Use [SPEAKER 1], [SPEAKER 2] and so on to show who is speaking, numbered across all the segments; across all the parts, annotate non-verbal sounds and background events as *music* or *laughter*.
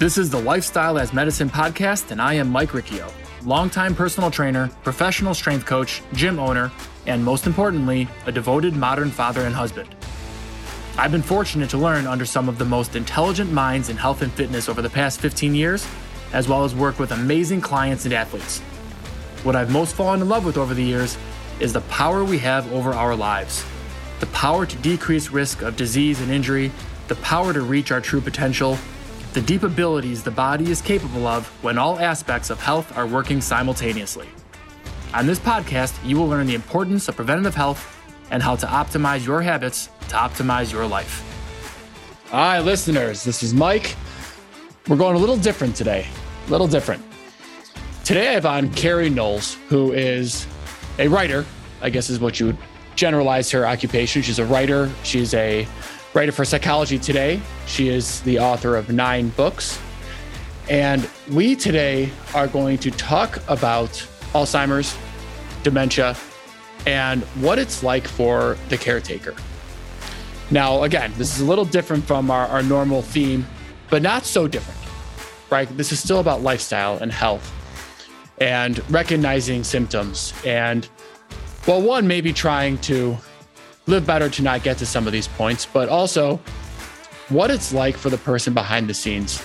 [SPEAKER 1] This is the Lifestyle as Medicine podcast, and I am Mike Riccio, longtime personal trainer, professional strength coach, gym owner, and most importantly, a devoted modern father and husband. I've been fortunate to learn under some of the most intelligent minds in health and fitness over the past 15 years, as well as work with amazing clients and athletes. What I've most fallen in love with over the years is the power we have over our lives, the power to decrease risk of disease and injury, the power to reach our true potential the deep abilities the body is capable of when all aspects of health are working simultaneously. On this podcast, you will learn the importance of preventative health and how to optimize your habits to optimize your life. Hi, listeners. This is Mike. We're going a little different today. A little different. Today, I have on Carrie Knowles, who is a writer, I guess is what you would generalize her occupation. She's a writer, she's a writer for Psychology Today. She is the author of nine books. And we today are going to talk about Alzheimer's, dementia, and what it's like for the caretaker. Now, again, this is a little different from our, our normal theme, but not so different, right? This is still about lifestyle and health and recognizing symptoms and, well, one, maybe trying to live better to not get to some of these points, but also what it's like for the person behind the scenes.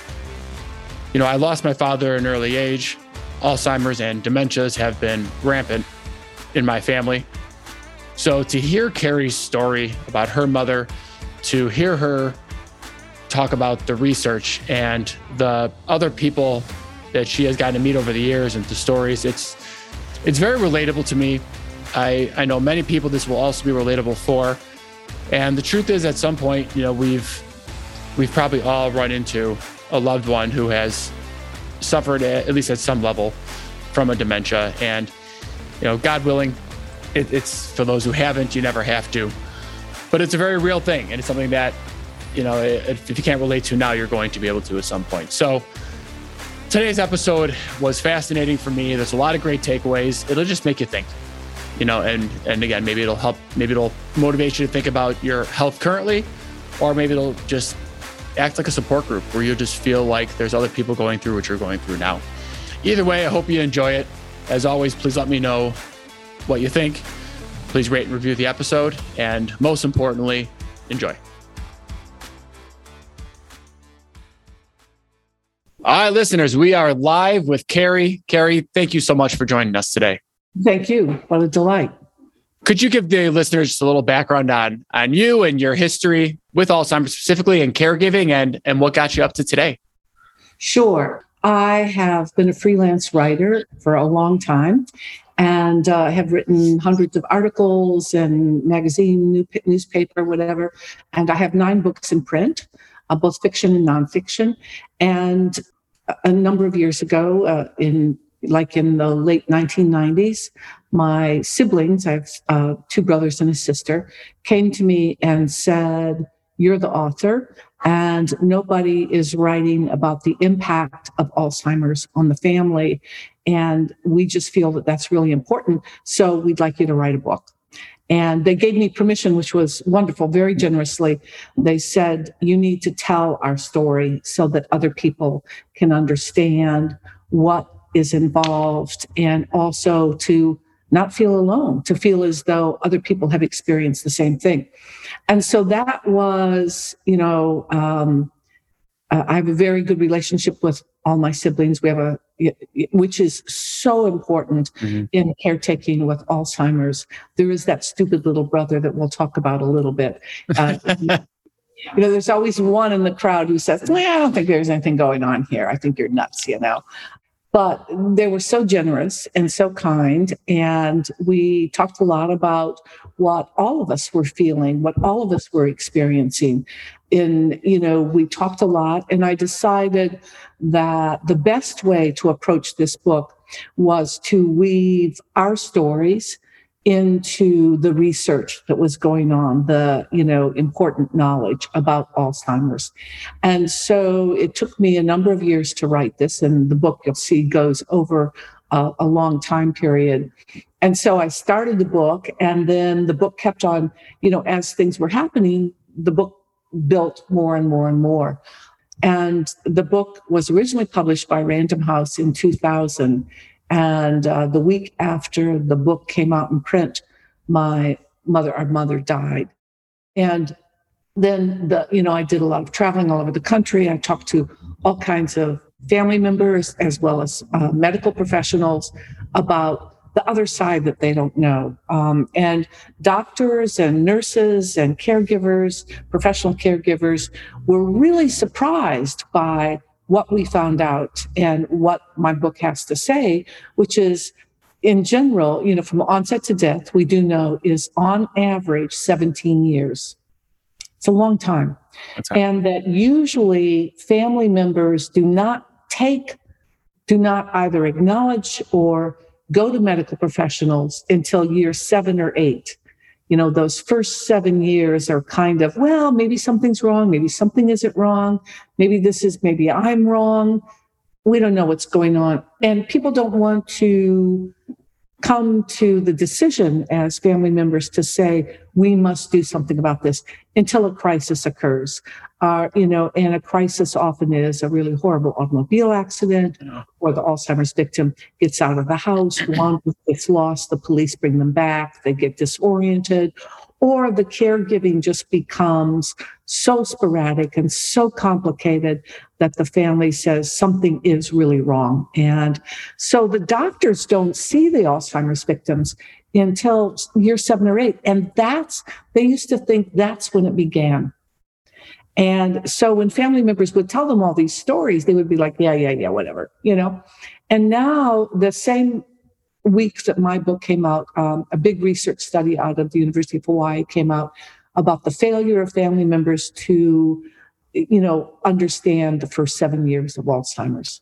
[SPEAKER 1] You know, I lost my father at an early age. Alzheimer's and dementias have been rampant in my family. So to hear Carrie's story about her mother, to hear her talk about the research and the other people that she has gotten to meet over the years and the stories, it's it's very relatable to me. I, I know many people this will also be relatable for. And the truth is, at some point, you know, we've we've probably all run into a loved one who has suffered at, least at some level from a dementia. And you know, God willing, it, it's for those who haven't, you never have to. But it's a very real thing, and it's something that you know, if, if you can't relate to now, you're going to be able to at some point. So today's episode was fascinating for me. There's a lot of great takeaways. It'll just make you think you know, and and again, maybe it'll help, maybe it'll motivate you to think about your health currently, or maybe it'll just act like a support group where you just feel like there's other people going through what you're going through now. Either way, I hope you enjoy it. As always, please let me know what you think. Please rate and review the episode, and most importantly, enjoy. All right, listeners, we are live with Carrie. Carrie, thank you so much for joining us today.
[SPEAKER 2] Thank you. What a delight.
[SPEAKER 1] Could you give the listeners just a little background on on you and your history with Alzheimer's specifically and caregiving and and what got you up to today?
[SPEAKER 2] Sure. I have been a freelance writer for a long time and uh, have written hundreds of articles and magazine, new, newspaper, whatever. And I have nine books in print, uh, both fiction and nonfiction. And a number of years ago, uh, in like in the late 1990s, my siblings, I have uh, two brothers and a sister, came to me and said, You're the author, and nobody is writing about the impact of Alzheimer's on the family. And we just feel that that's really important. So we'd like you to write a book. And they gave me permission, which was wonderful, very generously. They said, You need to tell our story so that other people can understand what is involved and also to not feel alone, to feel as though other people have experienced the same thing. And so that was, you know, um, uh, I have a very good relationship with all my siblings. We have a, which is so important mm-hmm. in caretaking with Alzheimer's. There is that stupid little brother that we'll talk about a little bit. Uh, *laughs* you know, there's always one in the crowd who says, well, I don't think there's anything going on here. I think you're nuts, you know but they were so generous and so kind. And we talked a lot about what all of us were feeling, what all of us were experiencing. In, you know, we talked a lot, and I decided that the best way to approach this book was to weave our stories into the research that was going on, the, you know, important knowledge about Alzheimer's. And so it took me a number of years to write this, and the book you'll see goes over a, a long time period. And so I started the book, and then the book kept on, you know, as things were happening, the book built more and more and more. And the book was originally published by Random House in 2000. And uh, the week after the book came out in print, my mother, our mother died. And then the, you know, I did a lot of traveling all over the country. I talked to all kinds of family members as well as uh, medical professionals about the other side that they don't know. Um, and doctors and nurses and caregivers, professional caregivers, were really surprised by what we found out and what my book has to say, which is in general, you know, from onset to death, we do know is on average 17 years. It's a long time. And that usually family members do not take, do not either acknowledge or go to medical professionals until year seven or eight. You know, those first seven years are kind of, well, maybe something's wrong. Maybe something isn't wrong. Maybe this is, maybe I'm wrong. We don't know what's going on. And people don't want to come to the decision as family members to say we must do something about this until a crisis occurs. Uh, you know and a crisis often is a really horrible automobile accident or the alzheimer's victim gets out of the house *clears throat* one gets lost the police bring them back they get disoriented or the caregiving just becomes so sporadic and so complicated that the family says something is really wrong. And so the doctors don't see the Alzheimer's victims until year seven or eight. And that's, they used to think that's when it began. And so when family members would tell them all these stories, they would be like, yeah, yeah, yeah, whatever, you know? And now the same weeks that my book came out, um, a big research study out of the University of Hawaii came out about the failure of family members to, you know, understand the first seven years of Alzheimer's.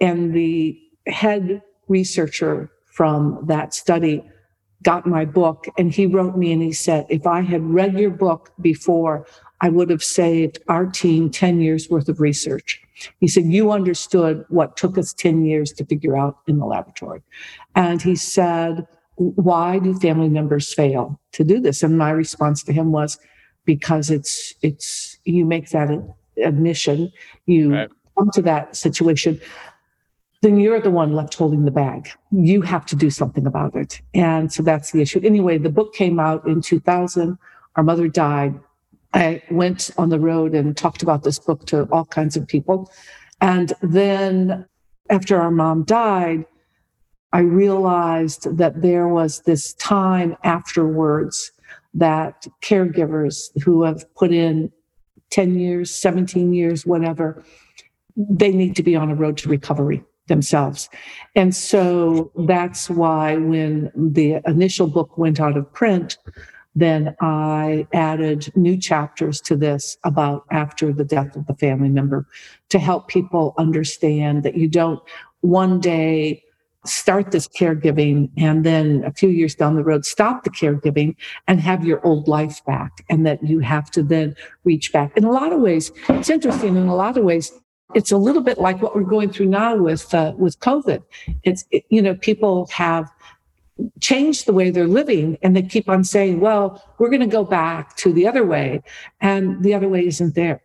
[SPEAKER 2] And the head researcher from that study got my book and he wrote me and he said, if I had read your book before, I would have saved our team 10 years worth of research. He said, You understood what took us 10 years to figure out in the laboratory. And he said, Why do family members fail to do this? And my response to him was, Because it's, it's, you make that admission, you right. come to that situation, then you're the one left holding the bag. You have to do something about it. And so that's the issue. Anyway, the book came out in 2000. Our mother died I went on the road and talked about this book to all kinds of people. And then after our mom died, I realized that there was this time afterwards that caregivers who have put in 10 years, 17 years, whatever, they need to be on a road to recovery themselves. And so that's why when the initial book went out of print, then I added new chapters to this about after the death of the family member to help people understand that you don't one day start this caregiving and then a few years down the road stop the caregiving and have your old life back. And that you have to then reach back. In a lot of ways it's interesting. In a lot of ways it's a little bit like what we're going through now with uh, with covid. It's it, you know people have change the way they're living and they keep on saying well we're going to go back to the other way and the other way isn't there.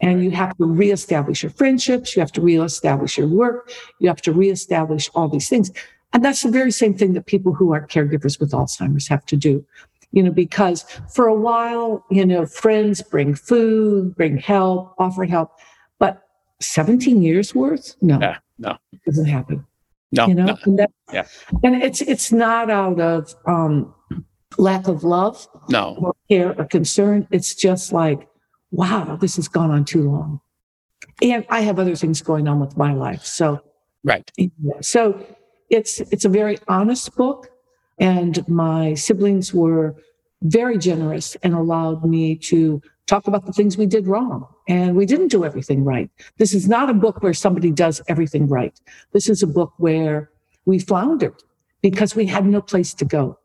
[SPEAKER 2] And you have to reestablish your friendships you have to reestablish your work you have to reestablish all these things. And that's the very same thing that people who are caregivers with alzheimer's have to do. You know because for a while you know friends bring food bring help offer help but 17 years worth? No.
[SPEAKER 1] Yeah, no.
[SPEAKER 2] It doesn't happen
[SPEAKER 1] no,
[SPEAKER 2] you know,
[SPEAKER 1] no.
[SPEAKER 2] And, that,
[SPEAKER 1] yeah.
[SPEAKER 2] and it's it's not out of um, lack of love,
[SPEAKER 1] no,
[SPEAKER 2] or care or concern. It's just like, wow, this has gone on too long, and I have other things going on with my life. So,
[SPEAKER 1] right.
[SPEAKER 2] So it's it's a very honest book, and my siblings were very generous and allowed me to talk about the things we did wrong. And we didn't do everything right. This is not a book where somebody does everything right. This is a book where we floundered because we had no place to go.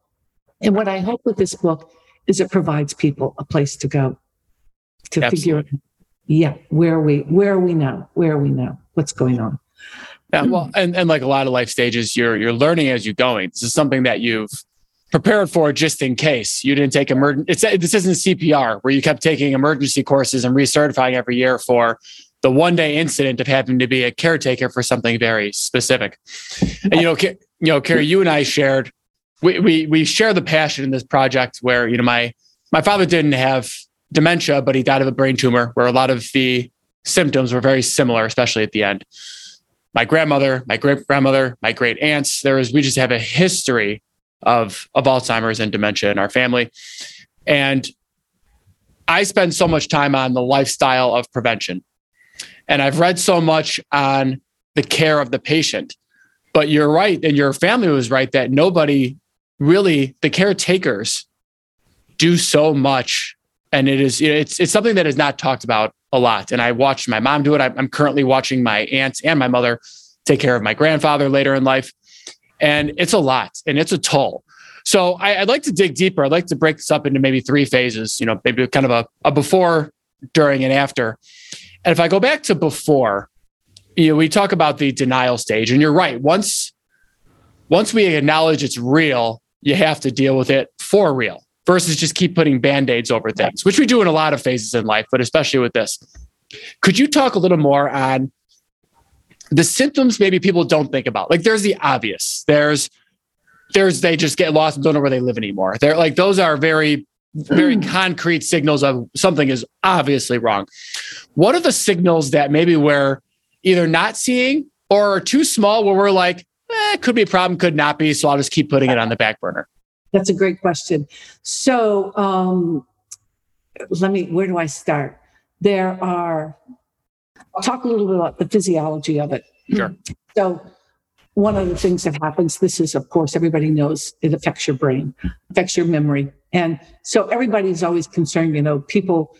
[SPEAKER 2] And what I hope with this book is it provides people a place to go to Absolutely. figure out, yeah, where are we, where are we now? Where are we now? What's going on?
[SPEAKER 1] Yeah, well, and, and like a lot of life stages, you're you're learning as you're going. This is something that you've prepared for just in case you didn't take emergency. This isn't CPR where you kept taking emergency courses and recertifying every year for the one day incident of having to be a caretaker for something very specific. And, you know, you know, Carrie, you and I shared, we, we, we share the passion in this project where, you know, my, my father didn't have dementia, but he died of a brain tumor where a lot of the symptoms were very similar, especially at the end. My grandmother, my great grandmother, my great aunts, there is we just have a history of, of Alzheimer's and dementia in our family. And I spend so much time on the lifestyle of prevention. And I've read so much on the care of the patient. But you're right, and your family was right that nobody really, the caretakers do so much. And it is, it's, it's something that is not talked about a lot. And I watched my mom do it. I'm currently watching my aunts and my mother take care of my grandfather later in life. And it's a lot and it's a toll. So I, would like to dig deeper. I'd like to break this up into maybe three phases, you know, maybe kind of a, a before, during, and after. And if I go back to before, you know, we talk about the denial stage, and you're right. Once once we acknowledge it's real, you have to deal with it for real versus just keep putting band-aids over things, which we do in a lot of phases in life, but especially with this. Could you talk a little more on the symptoms maybe people don't think about? Like there's the obvious. There's there's they just get lost and don't know where they live anymore. They're like those are very very hmm. concrete signals of something is obviously wrong. What are the signals that maybe we're either not seeing or are too small where we're like, eh, could be a problem, could not be. So I'll just keep putting it on the back burner.
[SPEAKER 2] That's a great question. So um, let me, where do I start? There are, I'll talk a little bit about the physiology of it.
[SPEAKER 1] Sure.
[SPEAKER 2] So one of the things that happens, this is, of course, everybody knows it affects your brain, affects your memory. And so everybody's always concerned, you know, people,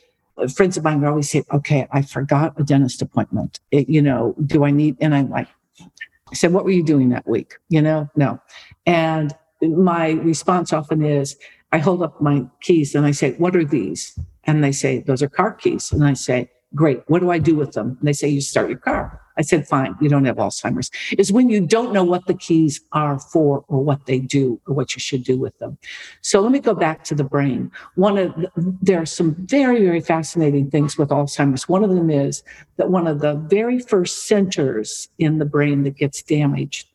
[SPEAKER 2] friends of mine would always say, okay, I forgot a dentist appointment. It, you know, do I need, and I'm like, I said, what were you doing that week? You know, no. And my response often is, I hold up my keys and I say, what are these? And they say, those are car keys. And I say, great. What do I do with them? And they say, you start your car. I said, fine, you don't have Alzheimer's. Is when you don't know what the keys are for or what they do or what you should do with them. So let me go back to the brain. One of the, there are some very, very fascinating things with Alzheimer's. One of them is that one of the very first centers in the brain that gets damaged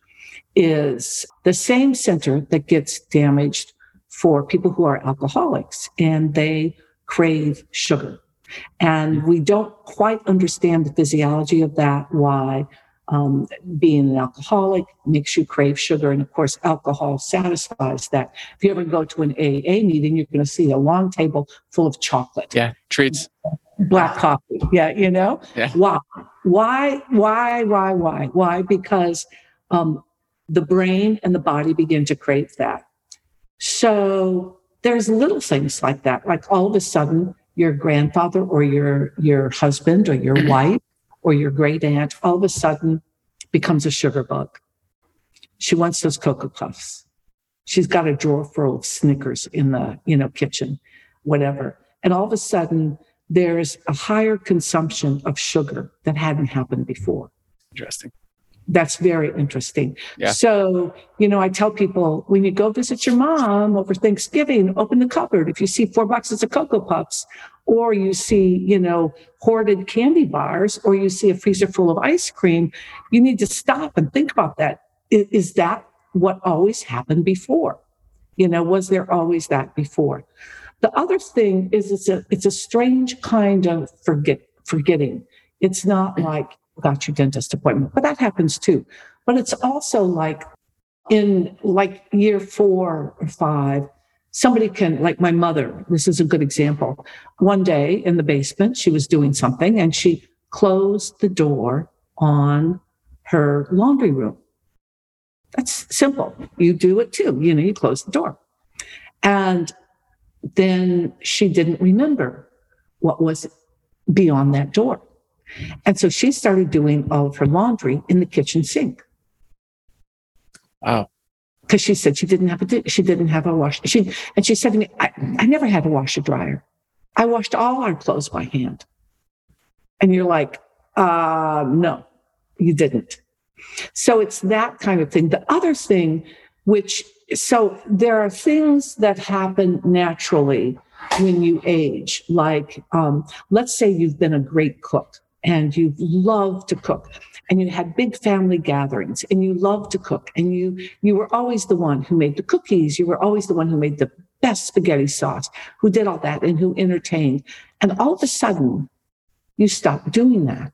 [SPEAKER 2] is the same center that gets damaged for people who are alcoholics and they crave sugar. And we don't quite understand the physiology of that, why um, being an alcoholic makes you crave sugar. And of course, alcohol satisfies that. If you ever go to an AA meeting, you're going to see a long table full of chocolate.
[SPEAKER 1] Yeah, treats.
[SPEAKER 2] Black coffee. Yeah, you know?
[SPEAKER 1] Yeah.
[SPEAKER 2] Why? Why? Why? Why? Why? Why? Because um, the brain and the body begin to crave that. So there's little things like that. Like all of a sudden, your grandfather or your your husband or your *clears throat* wife or your great aunt all of a sudden becomes a sugar bug. She wants those cocoa puffs. She's got a drawer full of Snickers in the you know kitchen, whatever. And all of a sudden, there's a higher consumption of sugar that hadn't happened before.
[SPEAKER 1] Interesting
[SPEAKER 2] that's very interesting.
[SPEAKER 1] Yeah.
[SPEAKER 2] So, you know, I tell people when you go visit your mom over Thanksgiving, open the cupboard. If you see four boxes of Cocoa Puffs, or you see, you know, hoarded candy bars, or you see a freezer full of ice cream, you need to stop and think about that. Is, is that what always happened before? You know, was there always that before? The other thing is it's a it's a strange kind of forget forgetting. It's not mm. like got your dentist appointment, but that happens too. But it's also like in like year four or five, somebody can, like my mother, this is a good example. One day in the basement, she was doing something and she closed the door on her laundry room. That's simple. You do it too. You know, you close the door. And then she didn't remember what was beyond that door. And so she started doing all of her laundry in the kitchen sink.
[SPEAKER 1] Wow.
[SPEAKER 2] Because she said she didn't have a she didn't have a wash. She and she said to me, I, I never had a washer dryer. I washed all our clothes by hand. And you're like, uh, no, you didn't. So it's that kind of thing. The other thing, which so there are things that happen naturally when you age, like um, let's say you've been a great cook and you love to cook and you had big family gatherings and you loved to cook and you you were always the one who made the cookies you were always the one who made the best spaghetti sauce who did all that and who entertained. And all of a sudden you stop doing that.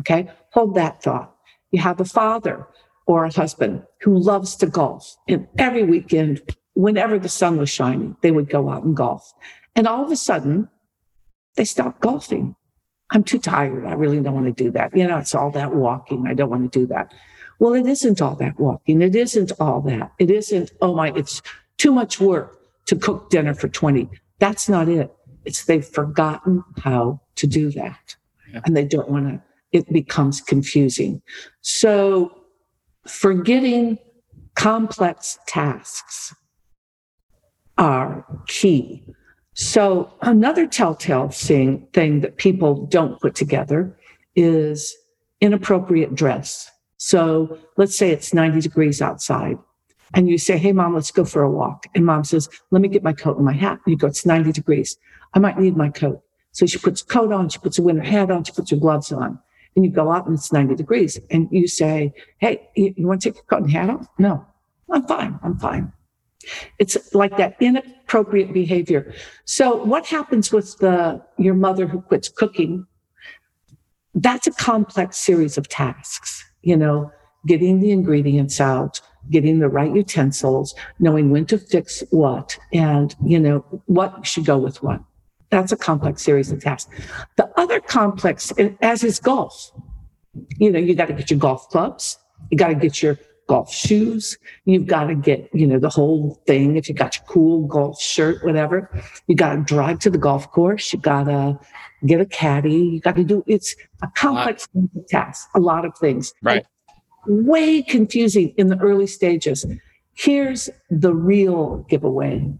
[SPEAKER 2] Okay? Hold that thought. You have a father or a husband who loves to golf and every weekend whenever the sun was shining they would go out and golf. And all of a sudden they stop golfing I'm too tired. I really don't want to do that. You know, it's all that walking. I don't want to do that. Well, it isn't all that walking. It isn't all that. It isn't, oh my, it's too much work to cook dinner for 20. That's not it. It's they've forgotten how to do that. Yeah. And they don't want to, it becomes confusing. So forgetting complex tasks are key so another telltale thing, thing that people don't put together is inappropriate dress. So let's say it's 90 degrees outside and you say, Hey, mom, let's go for a walk. And mom says, let me get my coat and my hat. And you go, it's 90 degrees. I might need my coat. So she puts coat on, she puts a winter hat on, she puts her gloves on. And you go out and it's 90 degrees. And you say, Hey, you, you want to take your coat and hat off? No, I'm fine. I'm fine. It's like that inappropriate behavior. So what happens with the your mother who quits cooking? That's a complex series of tasks, you know, getting the ingredients out, getting the right utensils, knowing when to fix what, and you know, what should go with what. That's a complex series of tasks. The other complex, as is golf, you know, you got to get your golf clubs, you got to get your golf shoes. You've got to get, you know, the whole thing. If you got your cool golf shirt, whatever, you got to drive to the golf course. You got to get a caddy. You got to do, it's a complex a task, a lot of things.
[SPEAKER 1] Right.
[SPEAKER 2] way confusing in the early stages. Here's the real giveaway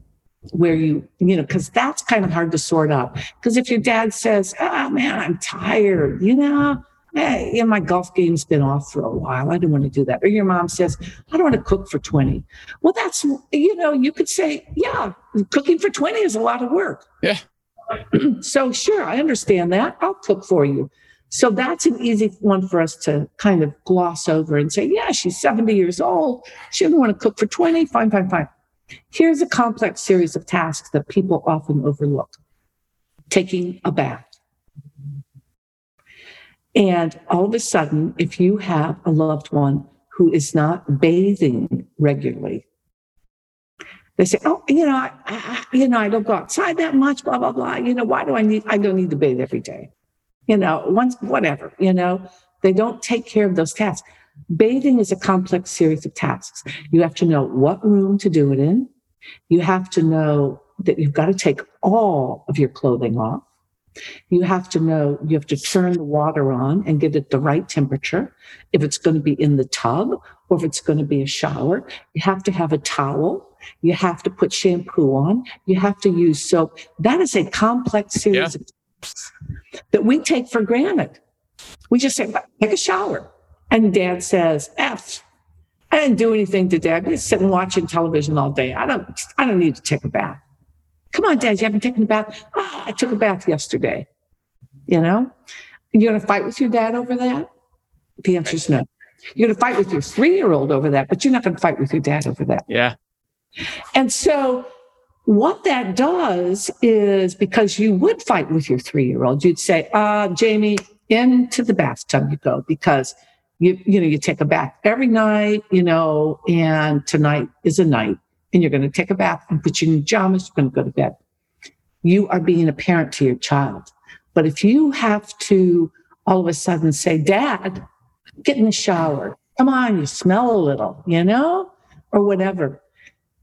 [SPEAKER 2] where you, you know, because that's kind of hard to sort out. Because if your dad says, oh man, I'm tired, you know, hey, yeah, my golf game's been off for a while. I don't want to do that. Or your mom says, I don't want to cook for 20. Well, that's, you know, you could say, yeah, cooking for 20 is a lot of work.
[SPEAKER 1] Yeah. *clears throat*
[SPEAKER 2] so sure, I understand that. I'll cook for you. So that's an easy one for us to kind of gloss over and say, yeah, she's 70 years old. She doesn't want to cook for 20. Fine, fine, fine. Here's a complex series of tasks that people often overlook taking a bath and all of a sudden, if you have a loved one who is not bathing regularly, they say, "Oh, you know, I, you know, I don't go outside that much. Blah blah blah. You know, why do I need? I don't need to bathe every day. You know, once whatever. You know, they don't take care of those tasks. Bathing is a complex series of tasks. You have to know what room to do it in. You have to know that you've got to take all of your clothing off. You have to know, you have to turn the water on and get it the right temperature. If it's going to be in the tub or if it's going to be a shower, you have to have a towel. You have to put shampoo on. You have to use soap. That is a complex series yeah. that we take for granted. We just say, take a shower. And dad says, F, I didn't do anything today. I've been sitting watching television all day. I don't, I don't need to take a bath. Come on, Dad, you haven't taken a bath. Ah, I took a bath yesterday. You know, you're going to fight with your dad over that? The answer is no. You're going to fight with your three year old over that, but you're not going to fight with your dad over that.
[SPEAKER 1] Yeah.
[SPEAKER 2] And so, what that does is because you would fight with your three year old, you'd say, uh, Jamie, into the bathtub you go because you, you know, you take a bath every night, you know, and tonight is a night and you're going to take a bath and put you in pajamas, you're going to go to bed. You are being a parent to your child. But if you have to all of a sudden say, Dad, get in the shower. Come on, you smell a little, you know, or whatever.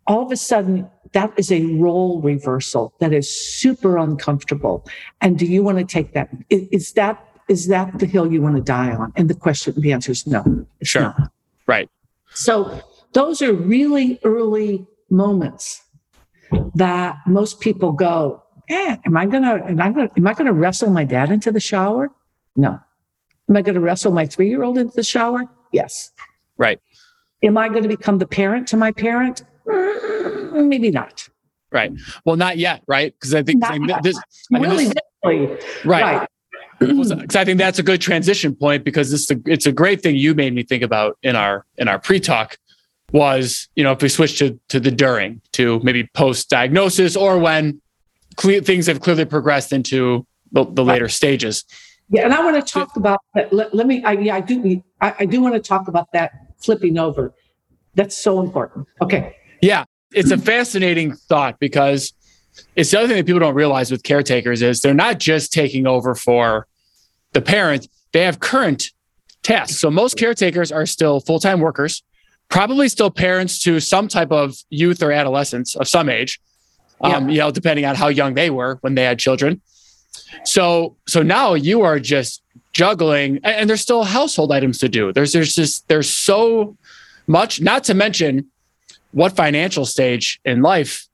[SPEAKER 2] All of a sudden, that is a role reversal that is super uncomfortable. And do you want to take that? Is that is that the hill you want to die on? And the question, the answer is no.
[SPEAKER 1] Sure.
[SPEAKER 2] Not.
[SPEAKER 1] Right.
[SPEAKER 2] So those are really early moments that most people go, eh, am I gonna am I gonna am I gonna wrestle my dad into the shower? No. Am I gonna wrestle my three-year-old into the shower? Yes.
[SPEAKER 1] Right.
[SPEAKER 2] Am I going to become the parent to my parent? Mm, maybe not.
[SPEAKER 1] Right. Well, not yet, right? Because I think I mean, this, I mean,
[SPEAKER 2] really,
[SPEAKER 1] this, right. right. Because I think that's a good transition point because it's a, it's a great thing you made me think about in our in our pre-talk was you know if we switch to to the during to maybe post diagnosis or when cle- things have clearly progressed into the, the later stages.
[SPEAKER 2] Yeah, and I want to talk about that. Let, let me. I, yeah, I do. I, I do want to talk about that flipping over. That's so important. Okay.
[SPEAKER 1] Yeah, it's a fascinating thought because it's the other thing that people don't realize with caretakers is they're not just taking over for the parent, they have current tasks. So most caretakers are still full-time workers, probably still parents to some type of youth or adolescents of some age. Um, you know, depending on how young they were when they had children. So so now you are just juggling and, and there's still household items to do. There's there's just there's so much, not to mention what financial stage in life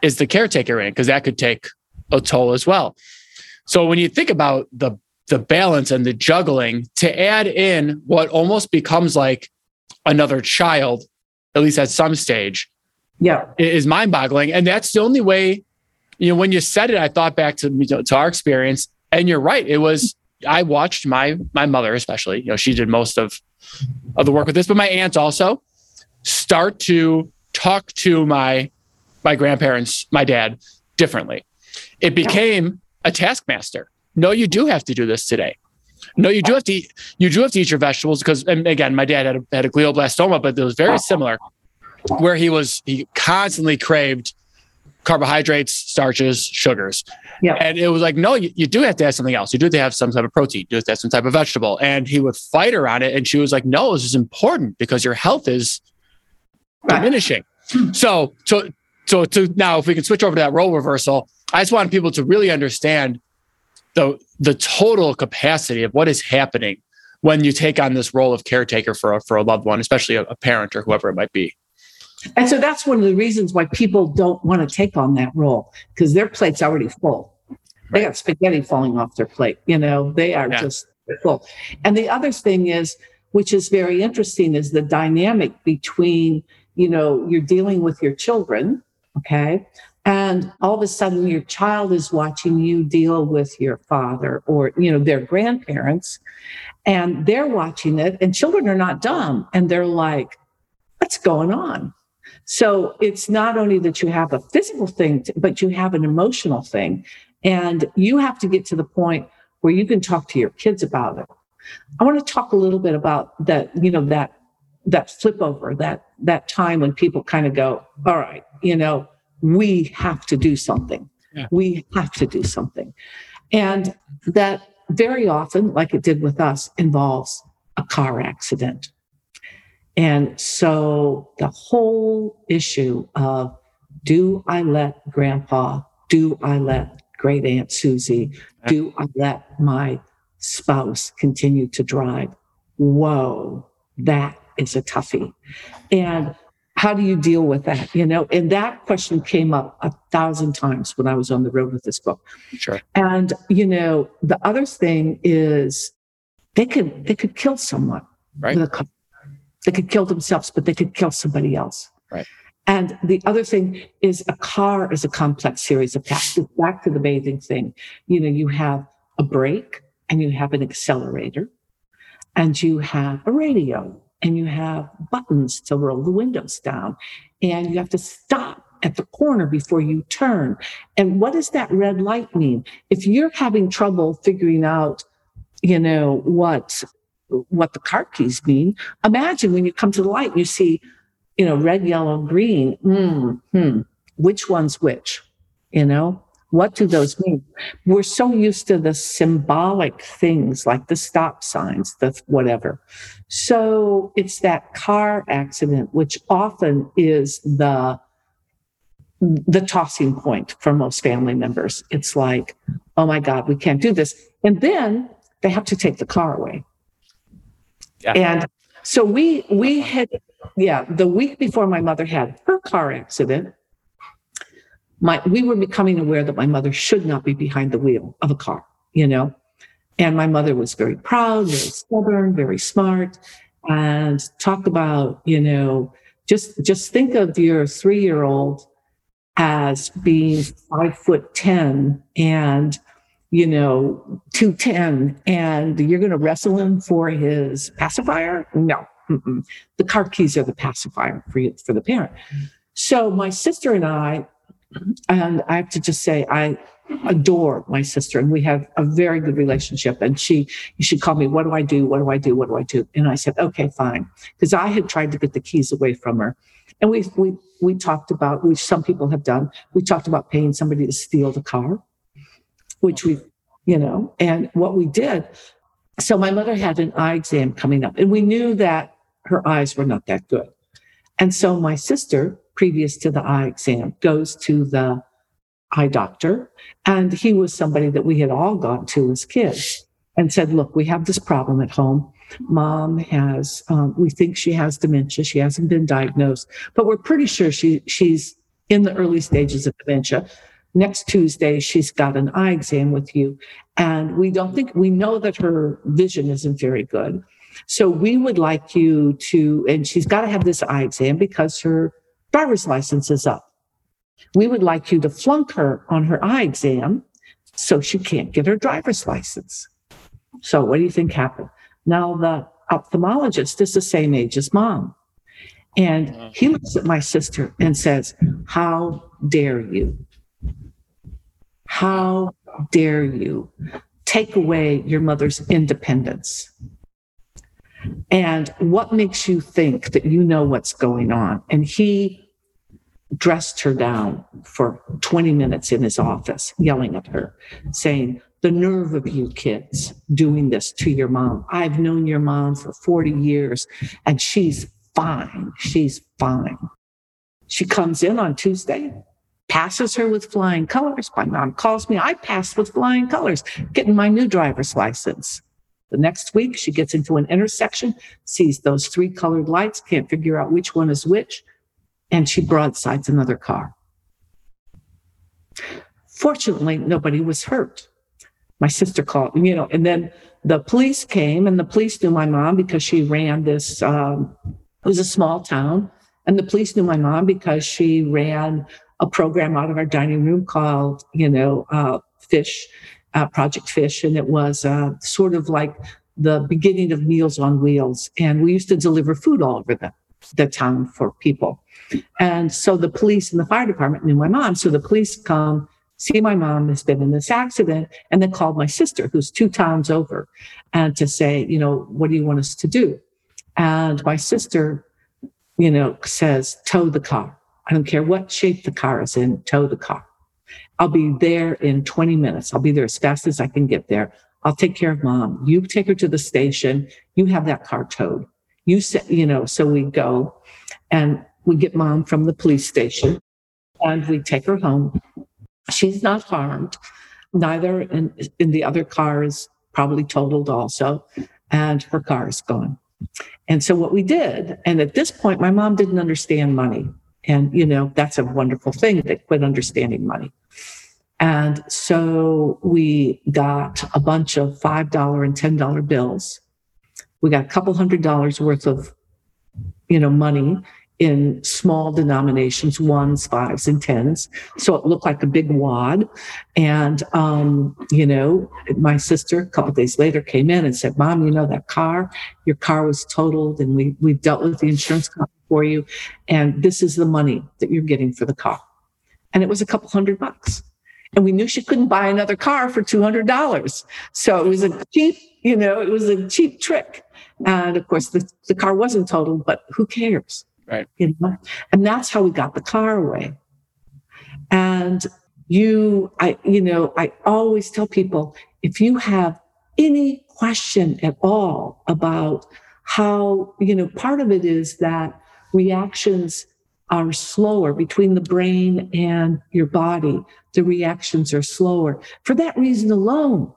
[SPEAKER 1] is the caretaker in, because that could take a toll as well. So when you think about the the balance and the juggling to add in what almost becomes like another child, at least at some stage,
[SPEAKER 2] Yeah.
[SPEAKER 1] is mind boggling. And that's the only way, you know, when you said it, I thought back to, you know, to our experience and you're right. It was, I watched my, my mother, especially, you know, she did most of, of the work with this, but my aunt also start to talk to my, my grandparents, my dad differently. It became a taskmaster. No, you do have to do this today. No, you do have to eat, you do have to eat your vegetables because, and again, my dad had a, had a glioblastoma, but it was very similar where he was he constantly craved carbohydrates, starches, sugars.
[SPEAKER 2] Yeah.
[SPEAKER 1] And it was like, no, you, you do have to have something else. You do have to have some type of protein, you do have to have some type of vegetable. And he would fight her on it. And she was like, no, this is important because your health is
[SPEAKER 2] Right.
[SPEAKER 1] diminishing. So, so, so to now, if we can switch over to that role reversal, I just want people to really understand the the total capacity of what is happening when you take on this role of caretaker for a, for a loved one, especially a, a parent or whoever it might be.
[SPEAKER 2] And so that's one of the reasons why people don't want to take on that role because their plate's already full. They got spaghetti falling off their plate. You know, they are
[SPEAKER 1] Yeah.
[SPEAKER 2] just full. And the other thing is, which is very interesting, is the dynamic between, you know, you're dealing with your children, okay? And all of a sudden your child is watching you deal with your father or, you know, their grandparents, and they're watching it, and children are not dumb. And they're like, what's going on? So it's not only that you have a physical thing, but you have an emotional thing. And you have to get to the point where you can talk to your kids about it. I want to talk a little bit about that, you know, that that flip over, that that time when people kind of go, all right, you know, we have to do something.
[SPEAKER 1] Yeah.
[SPEAKER 2] We have to do something. And that very often, like it did with us, involves a car accident. And so the whole issue of do I let grandpa, do I let great aunt Susie, do I let my spouse continue to drive? Whoa, that is a toughie. And how do you deal with that? You know, and that question came up a thousand times when I was on the road with this book.
[SPEAKER 1] Sure.
[SPEAKER 2] And you know, the other thing is they could they could kill someone
[SPEAKER 1] Right.
[SPEAKER 2] car. They could kill themselves, but they could kill somebody else.
[SPEAKER 1] Right.
[SPEAKER 2] And the other thing is a car is a complex series of tasks. Back to the bathing thing. You know, you have a brake and you have an accelerator and you have a radio and you have buttons to roll the windows down and you have to stop at the corner before you turn. And what does that red light mean? If you're having trouble figuring out, you know, what what the car keys mean, imagine when you come to the light and you see, you know, red, yellow, green. Mm, hmm, which one's which? You know, what do those mean? We're so used to the symbolic things like the stop signs, the whatever. So it's that car accident, which often is the the tossing point for most family members. It's like, oh my God, we can't do this. And then they have to take the car away.
[SPEAKER 1] Yeah.
[SPEAKER 2] And so we we had yeah, the week before my mother had her car accident, my we were becoming aware that my mother should not be behind the wheel of a car, you know. And my mother was very proud, very stubborn, very smart, and talk about, you know, just just think of your three-year-old as being five foot ten and you know, 210 and you're going to wrestle him for his pacifier? No. Mm-mm. The car keys are the pacifier for you, for the parent. Mm-hmm. So my sister and I, and I have to just say, I adore my sister and we have a very good relationship. And she, you should call me, what do I do? What do I do? What do I do? And I said, okay, fine. Because I had tried to get the keys away from her. And we, we, we talked about, which some people have done, we talked about paying somebody to steal the car, which we, you know, and what we did. So my mother had an eye exam coming up and we knew that her eyes were not that good. And so my sister, previous to the eye exam, goes to the eye doctor. And he was somebody that we had all gone to as kids and said, look, we have this problem at home. Mom has, um, we think she has dementia. She hasn't been diagnosed, but we're pretty sure she, she's in the early stages of dementia. Next Tuesday, she's got an eye exam with you. And we don't think, we know that her vision isn't very good. So we would like you to, and she's got to have this eye exam because her driver's license is up. We would like you to flunk her on her eye exam so she can't get her driver's license. So what do you think happened? Now the ophthalmologist is the same age as mom. And he looks at my sister and says, How dare you? How dare you take away your mother's independence? And what makes you think that you know what's going on? And he dressed her down for 20 minutes in his office, yelling at her, saying, The nerve of you kids doing this to your mom. I've known your mom for 40 years and she's fine. She's fine. She comes in on Tuesday, passes her with flying colors. My mom calls me. I passed with flying colors, getting my new driver's license. The next week, she gets into an intersection, sees those three colored lights, can't figure out which one is which and she broadsides another car. Fortunately, nobody was hurt. My sister called, you know, and then the police came, and the police knew my mom because she ran this. Um, it was a small town, and the police knew my mom because she ran a program out of our dining room called, you know, uh, Fish, uh, Project Fish, and it was uh, sort of like the beginning of Meals on Wheels, and we used to deliver food all over the the town for people. And so the police and the fire department knew my mom. So the police come, see my mom has been in this accident, and then called my sister, who's two towns over, and to say, you know, what do you want us to do? And my sister, you know, says, tow the car. I don't care what shape the car is in, tow the car. I'll be there in 20 minutes. I'll be there as fast as I can get there. I'll take care of mom. You take her to the station. You have that car towed. You said, you know, so we go and we get mom from the police station and we take her home. She's not harmed. Neither in, in the other car is probably totaled also. And her car is gone. And so what we did, and at this point, my mom didn't understand money. And, you know, that's a wonderful thing. They quit understanding money. And so we got a bunch of $5 and $10 bills we got a couple hundred dollars worth of, you know, money in small denominations, ones, fives, and tens. So it looked like a big wad. And, um, you know, my sister a couple days later came in and said, Mom, you know, that car, your car was totaled and we, we dealt with the insurance company for you. And this is the money that you're getting for the car. And it was a couple hundred bucks. And we knew she couldn't buy another car for $200. So it was a cheap, you know, it was a cheap trick. And of course, the, the car wasn't totaled, but who cares?
[SPEAKER 1] Right.
[SPEAKER 2] You know? And that's how we got the car away. And you, I, you know, I always tell people if you have any question at all about how, you know, part of it is that reactions are slower between the brain and your body. The reactions are slower. For that reason alone,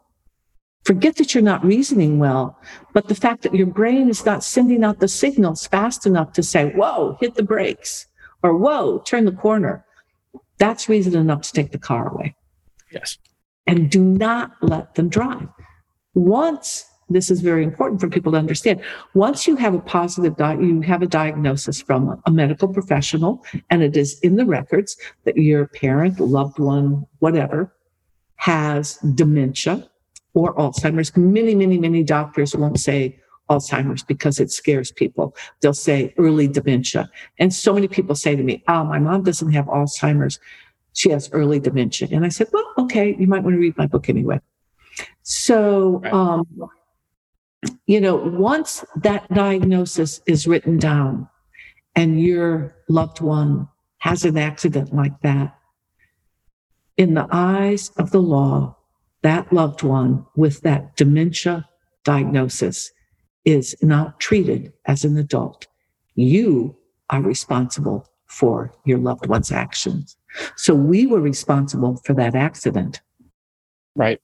[SPEAKER 2] Forget that you're not reasoning well, but the fact that your brain is not sending out the signals fast enough to say, whoa, hit the brakes or whoa, turn the corner. That's reason enough to take the car away.
[SPEAKER 1] Yes.
[SPEAKER 2] And do not let them drive. Once, this is very important for people to understand. Once you have a positive, di- you have a diagnosis from a medical professional and it is in the records that your parent, loved one, whatever, has dementia or Alzheimer's. Many, many, many doctors won't say Alzheimer's because it scares people. They'll say early dementia. And so many people say to me, Oh, my mom doesn't have Alzheimer's. She has early dementia. And I said, Well, okay, you might want to read my book anyway. So, right. um, you know, once that diagnosis is written down and your loved one has an accident like that, in the eyes of the law, that loved one with that dementia diagnosis is not treated as an adult. You are responsible for your loved one's actions. So we were responsible for that accident.
[SPEAKER 1] Right.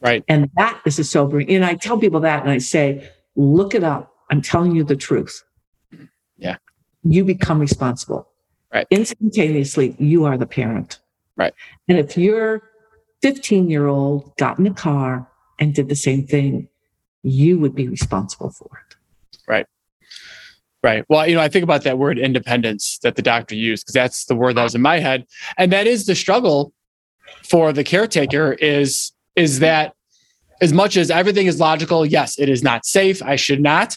[SPEAKER 1] Right.
[SPEAKER 2] And that is a sobering. And I tell people that and I say, look it up. I'm telling you the truth.
[SPEAKER 1] Yeah.
[SPEAKER 2] You become responsible.
[SPEAKER 1] Right.
[SPEAKER 2] Instantaneously, you are the parent.
[SPEAKER 1] Right.
[SPEAKER 2] And if your 15 year old got in a car and did the same thing, you would be responsible for it.
[SPEAKER 1] Right. Right. Well, you know, I think about that word independence that the doctor used because that's the word that was in my head. And that is the struggle for the caretaker is is that as much as everything is logical, yes, it is not safe. I should not.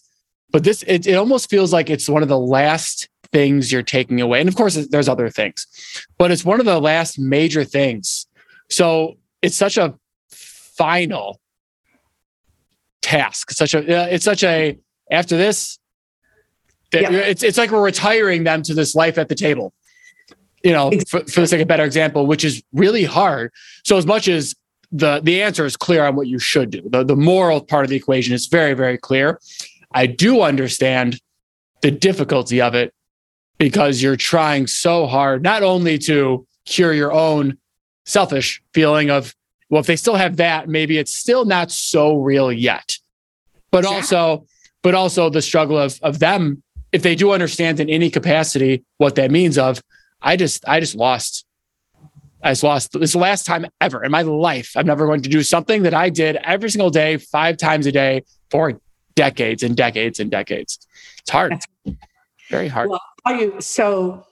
[SPEAKER 1] But this it, it almost feels like it's one of the last things you're taking away. And of course there's other things. But it's one of the last major things. So it's such a final task. Such a it's such a after this, yeah. it's it's like we're retiring them to this life at the table. You know, for, for the sake of better example, which is really hard. So as much as the the answer is clear on what you should do, the the moral part of the equation is very very clear. I do understand the difficulty of it because you're trying so hard not only to cure your own selfish feeling of well, if they still have that, maybe it's still not so real yet. But also, but also the struggle of of them, if they do understand in any capacity what that means of, I just I just lost. I just lost. This the last time ever in my life. I'm never going to do something that I did every single day, five times a day for decades and decades and decades. It's hard. Very hard.
[SPEAKER 2] Well, you so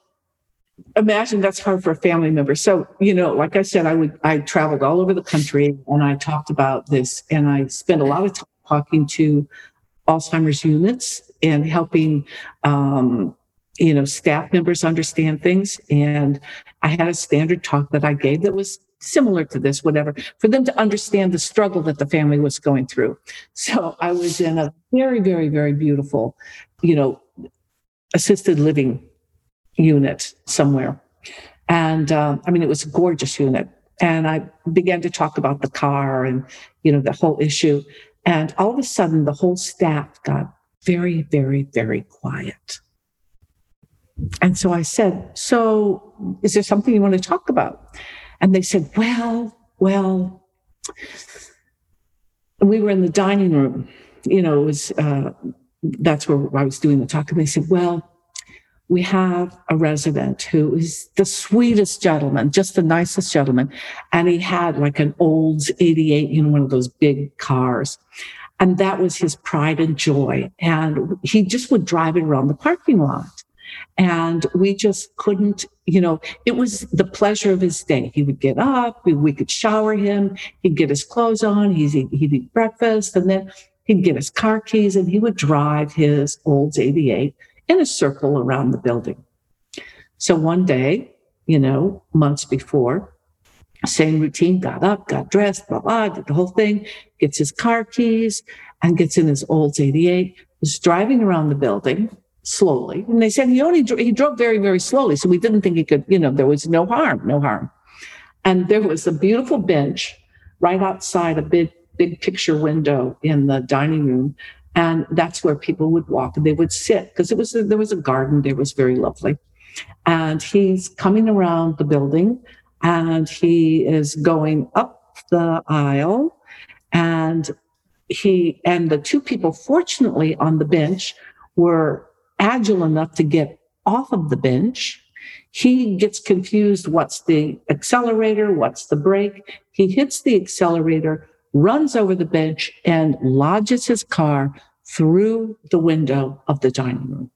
[SPEAKER 2] imagine that's hard for a family member. So, you know, like I said, I would, I traveled all over the country and I talked about this and I spent a lot of time talking to Alzheimer's units and helping, um, you know, staff members understand things. And I had a standard talk that I gave that was similar to this, whatever, for them to understand the struggle that the family was going through. So I was in a very, very, very beautiful, you know, assisted living unit somewhere. And uh, I mean, it was a gorgeous unit. And I began to talk about the car and, you know, the whole issue. And all of a sudden, the whole staff got very, very, very quiet. And so I said, So is there something you want to talk about? And they said, Well, well, we were in the dining room. You know, it was, uh, that's where I was doing the talk. And they said, Well, we have a resident who is the sweetest gentleman, just the nicest gentleman. And he had like an old 88, you know, one of those big cars. And that was his pride and joy. And he just would drive it around the parking lot. And we just couldn't, you know, it was the pleasure of his day. He would get up, we, we could shower him, he'd get his clothes on, he'd, he'd eat breakfast, and then he'd get his car keys and he would drive his old 88 in a circle around the building. So one day, you know, months before, same routine, got up, got dressed, blah, blah, did the whole thing, gets his car keys and gets in his old 88, was driving around the building slowly. And they said he only, he drove very, very slowly. So we didn't think he could, you know, there was no harm, no harm. And there was a beautiful bench right outside a big, big picture window in the dining room and that's where people would walk and they would sit because it was a, there was a garden there was very lovely. And he's coming around the building and he is going up the aisle and he and the two people fortunately on the bench were agile enough to get off of the bench. He gets confused what's the accelerator what's the brake? He hits the accelerator runs over the bench and lodges his car through the window of the dining room.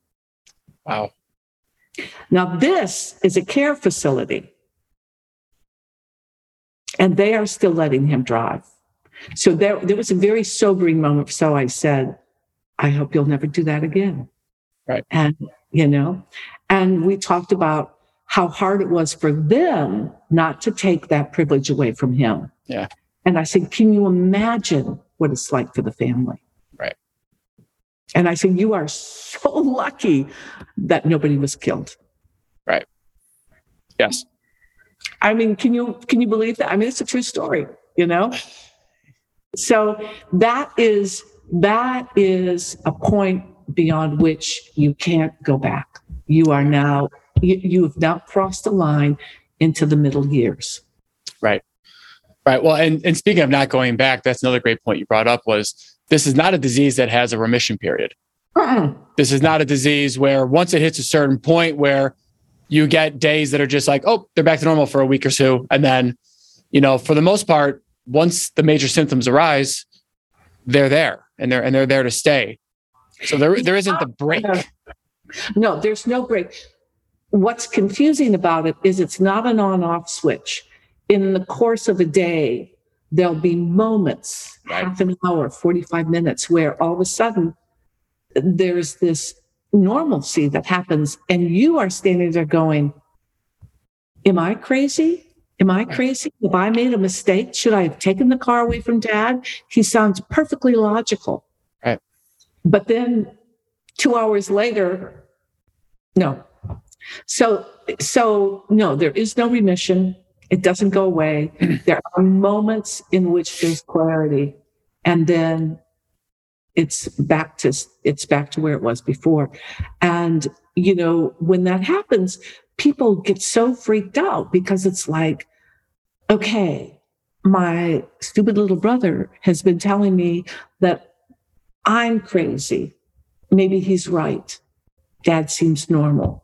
[SPEAKER 1] Wow.
[SPEAKER 2] Now, this is a care facility. and they are still letting him drive. So there, there was a very sobering moment. So I said, I hope you'll never do that again.
[SPEAKER 1] Right.
[SPEAKER 2] And, you know, and we talked about how hard it was for them not to take that privilege away from him.
[SPEAKER 1] Yeah.
[SPEAKER 2] And I said, Can you imagine what it's like for the family?
[SPEAKER 1] Right.
[SPEAKER 2] And I said, You are so *laughs* lucky that nobody was killed.
[SPEAKER 1] Right. Yes.
[SPEAKER 2] I mean, can you can you believe that? I mean, it's a true story, you know? So that is that is a point beyond which you can't go back. You are now you, you have now crossed the line into the middle years.
[SPEAKER 1] Right. Right. Well, and, and speaking of not going back, that's another great point you brought up was this is not a disease that has a remission period.
[SPEAKER 2] Uh-uh.
[SPEAKER 1] This is not a disease where once it hits a certain point where you get days that are just like, oh, they're back to normal for a week or so. And then, you know, for the most part, once the major symptoms arise, they're there and they're and they're there to stay. So there there isn't the break. *laughs*
[SPEAKER 2] No, there's no break. What's confusing about it is it's not an on off switch. In the course of a day, there'll be moments,
[SPEAKER 1] Right.
[SPEAKER 2] half an hour, 45 minutes, where all of a sudden there's this normalcy that happens, and you are standing there going, Am I crazy? Am I crazy? Have I made a mistake? Should I have taken the car away from dad? He sounds perfectly logical.
[SPEAKER 1] Right.
[SPEAKER 2] But then two hours later, no. So, so no, there is no remission. It doesn't go away. *clears throat* there are moments in which there's clarity, and then it's back to it's back to where it was before. And you know, when that happens, people get so freaked out because it's like, okay, my stupid little brother has been telling me that I'm crazy. Maybe he's right. Dad seems normal.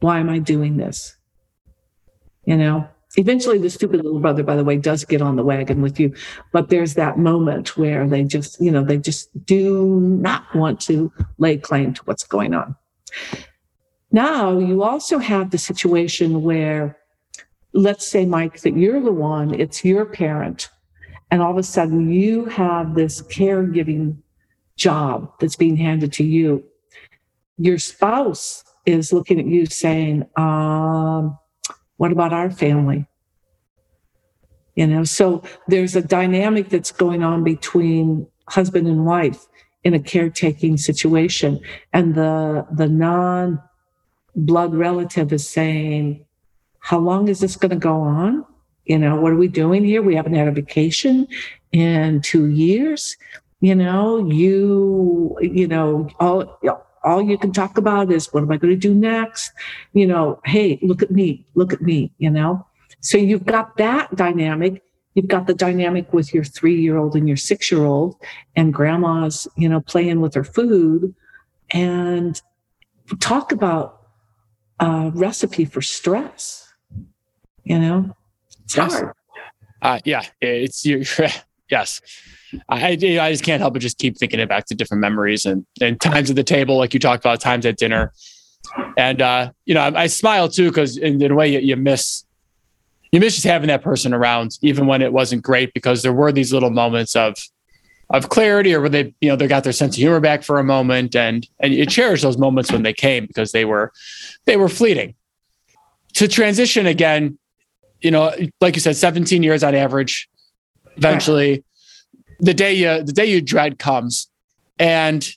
[SPEAKER 2] Why am I doing this? You know, eventually the stupid little brother, by the way, does get on the wagon with you. But there's that moment where they just, you know, they just do not want to lay claim to what's going on. Now you also have the situation where, let's say, Mike, that you're the one, it's your parent, and all of a sudden you have this caregiving job that's being handed to you. Your spouse is looking at you saying, um, what about our family? You know, so there's a dynamic that's going on between husband and wife in a caretaking situation. And the the non blood relative is saying, How long is this going to go on? You know, what are we doing here? We haven't had a vacation in two years. You know, you, you know, all all you can talk about is what am I going to do next? You know, hey, look at me, look at me, you know. So you've got that dynamic. You've got the dynamic with your three year old and your six year old, and grandma's, you know, playing with her food. And talk about a recipe for stress. You know, it's hard.
[SPEAKER 1] Uh, yeah, it's you. *laughs* Yes, I I just can't help but just keep thinking it back to different memories and and times at the table, like you talked about, times at dinner, and uh, you know I, I smile too because in, in a way you, you miss you miss just having that person around, even when it wasn't great, because there were these little moments of of clarity, or where they you know they got their sense of humor back for a moment, and and you cherish those moments when they came because they were they were fleeting. To transition again, you know, like you said, 17 years on average. Eventually, the day you the day you dread comes, and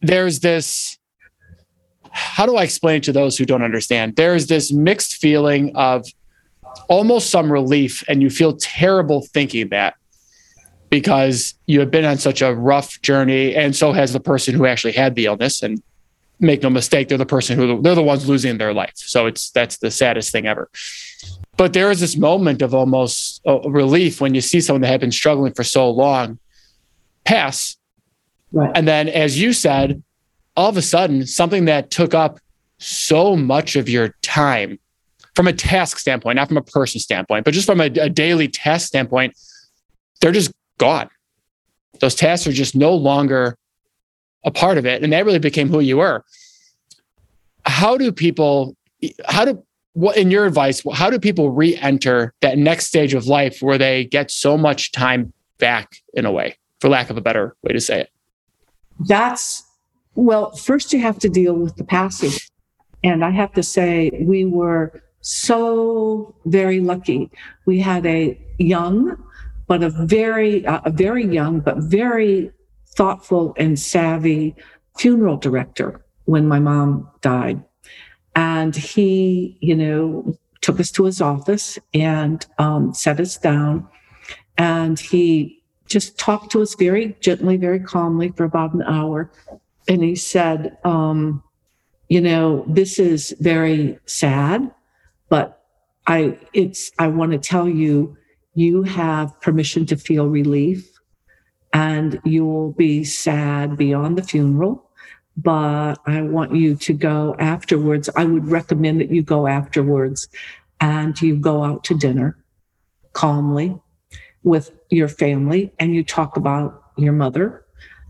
[SPEAKER 1] there's this. How do I explain it to those who don't understand? There's this mixed feeling of almost some relief, and you feel terrible thinking that because you have been on such a rough journey, and so has the person who actually had the illness. And make no mistake, they're the person who they're the ones losing their life. So it's that's the saddest thing ever. But there is this moment of almost uh, relief when you see someone that had been struggling for so long pass.
[SPEAKER 2] Right.
[SPEAKER 1] And then, as you said, all of a sudden, something that took up so much of your time from a task standpoint, not from a person standpoint, but just from a, a daily task standpoint, they're just gone. Those tasks are just no longer a part of it. And that really became who you were. How do people, how do what in your advice, how do people re-enter that next stage of life where they get so much time back in a way, for lack of a better way to say it?
[SPEAKER 2] That's well, first you have to deal with the passage. And I have to say, we were so very lucky. We had a young, but a very, uh, a very young, but very thoughtful and savvy funeral director when my mom died. And he, you know, took us to his office and um, set us down. And he just talked to us very gently, very calmly for about an hour. And he said, um, you know, this is very sad, but I, it's, I want to tell you, you have permission to feel relief and you will be sad beyond the funeral but I want you to go afterwards. I would recommend that you go afterwards and you go out to dinner calmly with your family and you talk about your mother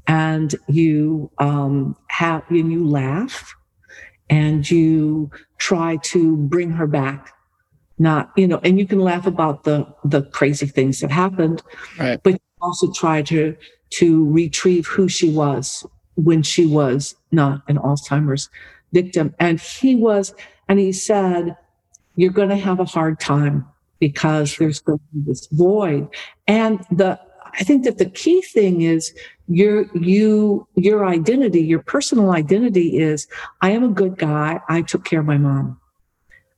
[SPEAKER 2] and you um, have and you laugh and you try to bring her back not you know and you can laugh about the the crazy things that happened right. but also tried to to retrieve who she was when she was not an Alzheimer's victim. And he was, and he said, You're going to have a hard time because there's going to be this void. And the, I think that the key thing is your, you, your identity, your personal identity is, I am a good guy. I took care of my mom.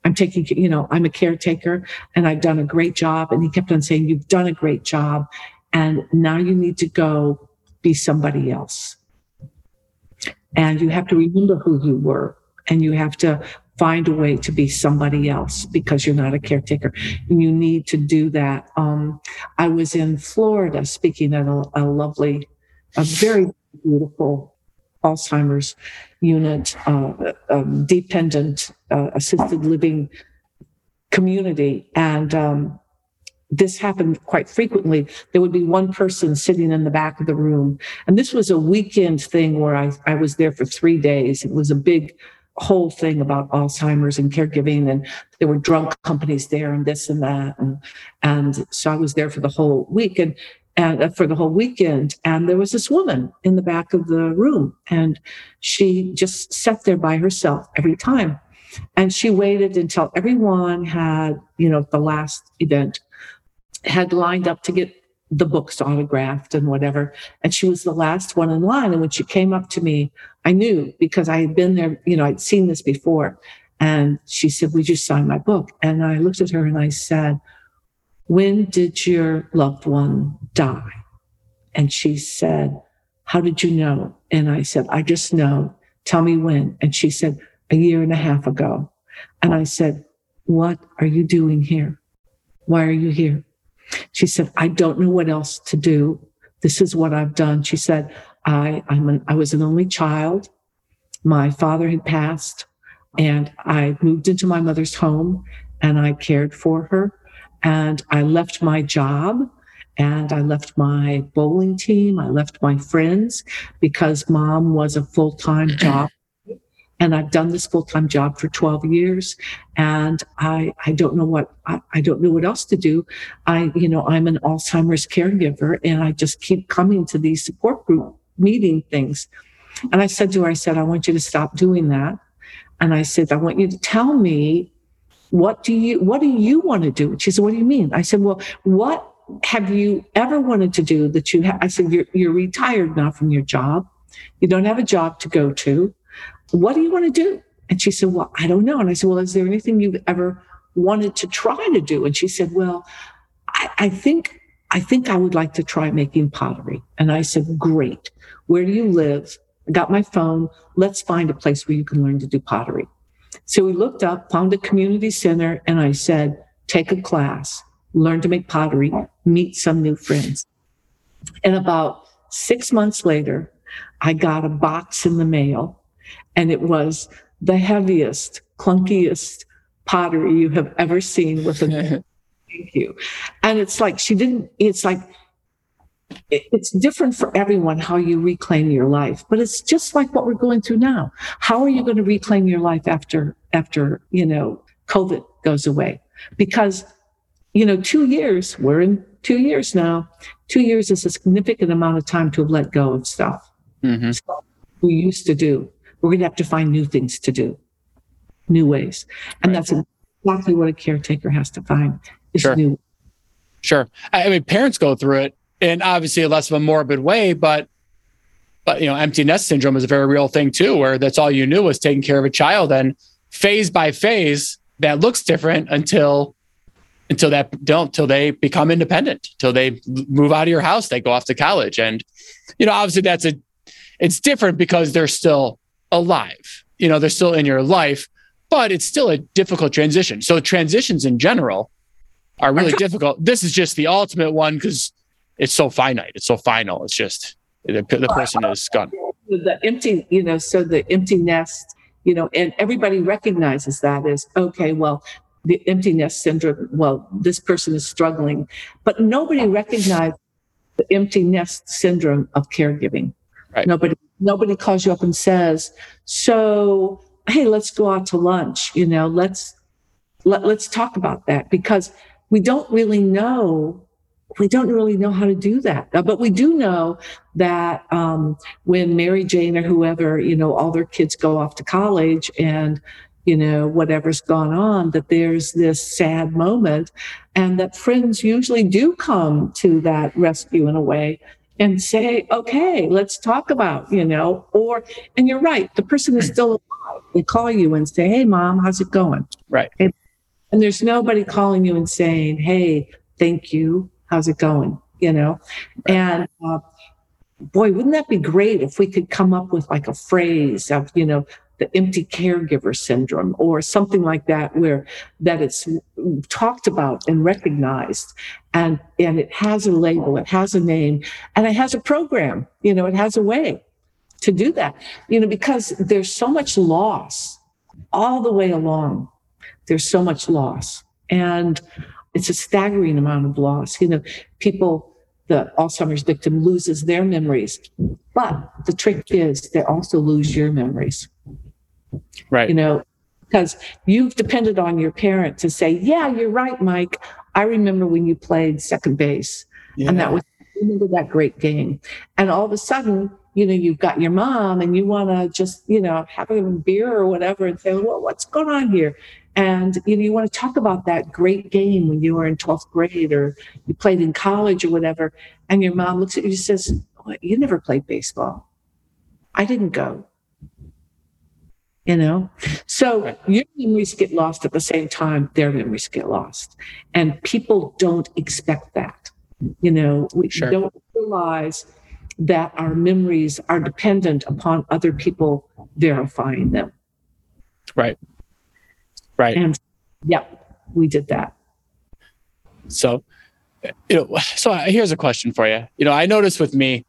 [SPEAKER 2] I'm taking, you know, I'm a caretaker and I've done a great job. And he kept on saying, You've done a great job. And now you need to go be somebody else. And you have to remember who you were and you have to find a way to be somebody else because you're not a caretaker. You need to do that. Um, I was in Florida speaking at a, a lovely, a very beautiful Alzheimer's unit, uh, um, dependent uh, assisted living community. And um, this happened quite frequently. There would be one person sitting in the back of the room. And this was a weekend thing where I, I was there for three days. It was a big whole thing about Alzheimer's and caregiving. And there were drunk companies there and this and that. And, and so I was there for the whole week and, and uh, for the whole weekend. And there was this woman in the back of the room and she just sat there by herself every time. And she waited until everyone had, you know, the last event had lined up to get the books autographed and whatever. And she was the last one in line. And when she came up to me, I knew because I had been there, you know, I'd seen this before. And she said, Would you sign my book? And I looked at her and I said, When did your loved one die? And she said, How did you know? And I said, I just know. Tell me when. And she said, A year and a half ago. And I said, What are you doing here? Why are you here? She said, I don't know what else to do. This is what I've done. She said, I, I'm an, I was an only child. My father had passed and I moved into my mother's home and I cared for her and I left my job and I left my bowling team. I left my friends because mom was a full time job and I've done this full time job for 12 years, and I I don't know what I, I don't know what else to do. I you know I'm an Alzheimer's caregiver, and I just keep coming to these support group meeting things. And I said to her, I said, I want you to stop doing that. And I said, I want you to tell me what do you what do you want to do? And she said, What do you mean? I said, Well, what have you ever wanted to do that you have? I said, you're, you're retired now from your job. You don't have a job to go to what do you want to do? And she said, well, I don't know. And I said, well, is there anything you've ever wanted to try to do? And she said, well, I, I think, I think I would like to try making pottery. And I said, great. Where do you live? I got my phone. Let's find a place where you can learn to do pottery. So we looked up, found a community center, and I said, take a class, learn to make pottery, meet some new friends. And about six months later, I got a box in the mail and it was the heaviest, clunkiest pottery you have ever seen with a *laughs* thank you. And it's like she didn't, it's like, it's different for everyone how you reclaim your life, but it's just like what we're going through now. How are you going to reclaim your life after, after, you know, COVID goes away. Because, you know, two years, we're in two years now. Two years is a significant amount of time to have let go of stuff. Mm-hmm. Stuff we used to do. We're going to have to find new things to do, new ways. And right. that's exactly what a caretaker has to find is
[SPEAKER 1] sure.
[SPEAKER 2] new.
[SPEAKER 1] Sure. I mean, parents go through it in obviously a less of a morbid way, but but you know, empty nest syndrome is a very real thing too, where that's all you knew was taking care of a child. And phase by phase, that looks different until until that don't till they become independent, till they move out of your house, they go off to college. And, you know, obviously that's a it's different because they're still alive. You know, they're still in your life, but it's still a difficult transition. So transitions in general are really difficult. This is just the ultimate one because it's so finite. It's so final. It's just the, the person is gone.
[SPEAKER 2] The empty, you know, so the empty nest, you know, and everybody recognizes that as okay, well, the empty nest syndrome, well, this person is struggling, but nobody recognizes the empty nest syndrome of caregiving. Right. Nobody, nobody calls you up and says, so, hey, let's go out to lunch. You know, let's, let, let's talk about that because we don't really know we don't really know how to do that. Uh, but we do know that um, when Mary Jane or whoever, you know, all their kids go off to college and, you know, whatever's gone on, that there's this sad moment and that friends usually do come to that rescue in a way and say, okay, let's talk about, you know, or, and you're right, the person is still alive. They call you and say, hey, mom, how's it going?
[SPEAKER 1] Right.
[SPEAKER 2] And, and there's nobody calling you and saying, hey, thank you how's it going? You know, right. and uh, boy, wouldn't that be great if we could come up with like a phrase of, you know, the empty caregiver syndrome or something like that where that it's talked about and recognized. And and it has a label it has a name and it has a program you know it has a way to do that. You know because there's so much loss all the way along. There's so much loss. And it's a staggering amount of loss. You know, people, the Alzheimer's victim loses their memories, but the trick is they also lose your memories.
[SPEAKER 1] Right.
[SPEAKER 2] You know, because you've depended on your parent to say, yeah, you're right, Mike. I remember when you played second base yeah. and that was remember that great game. And all of a sudden, you know, you've got your mom and you want to just, you know, have a beer or whatever and say, well, what's going on here? And you know, you want to talk about that great game when you were in 12th grade or you played in college or whatever. And your mom looks at you and says, oh, You never played baseball. I didn't go. You know? So your memories get lost at the same time their memories get lost. And people don't expect that. You know, we sure. don't realize that our memories are dependent upon other people verifying them.
[SPEAKER 1] Right. Right.
[SPEAKER 2] And yeah, we did that.
[SPEAKER 1] So, you know, so here's a question for you. You know, I noticed with me,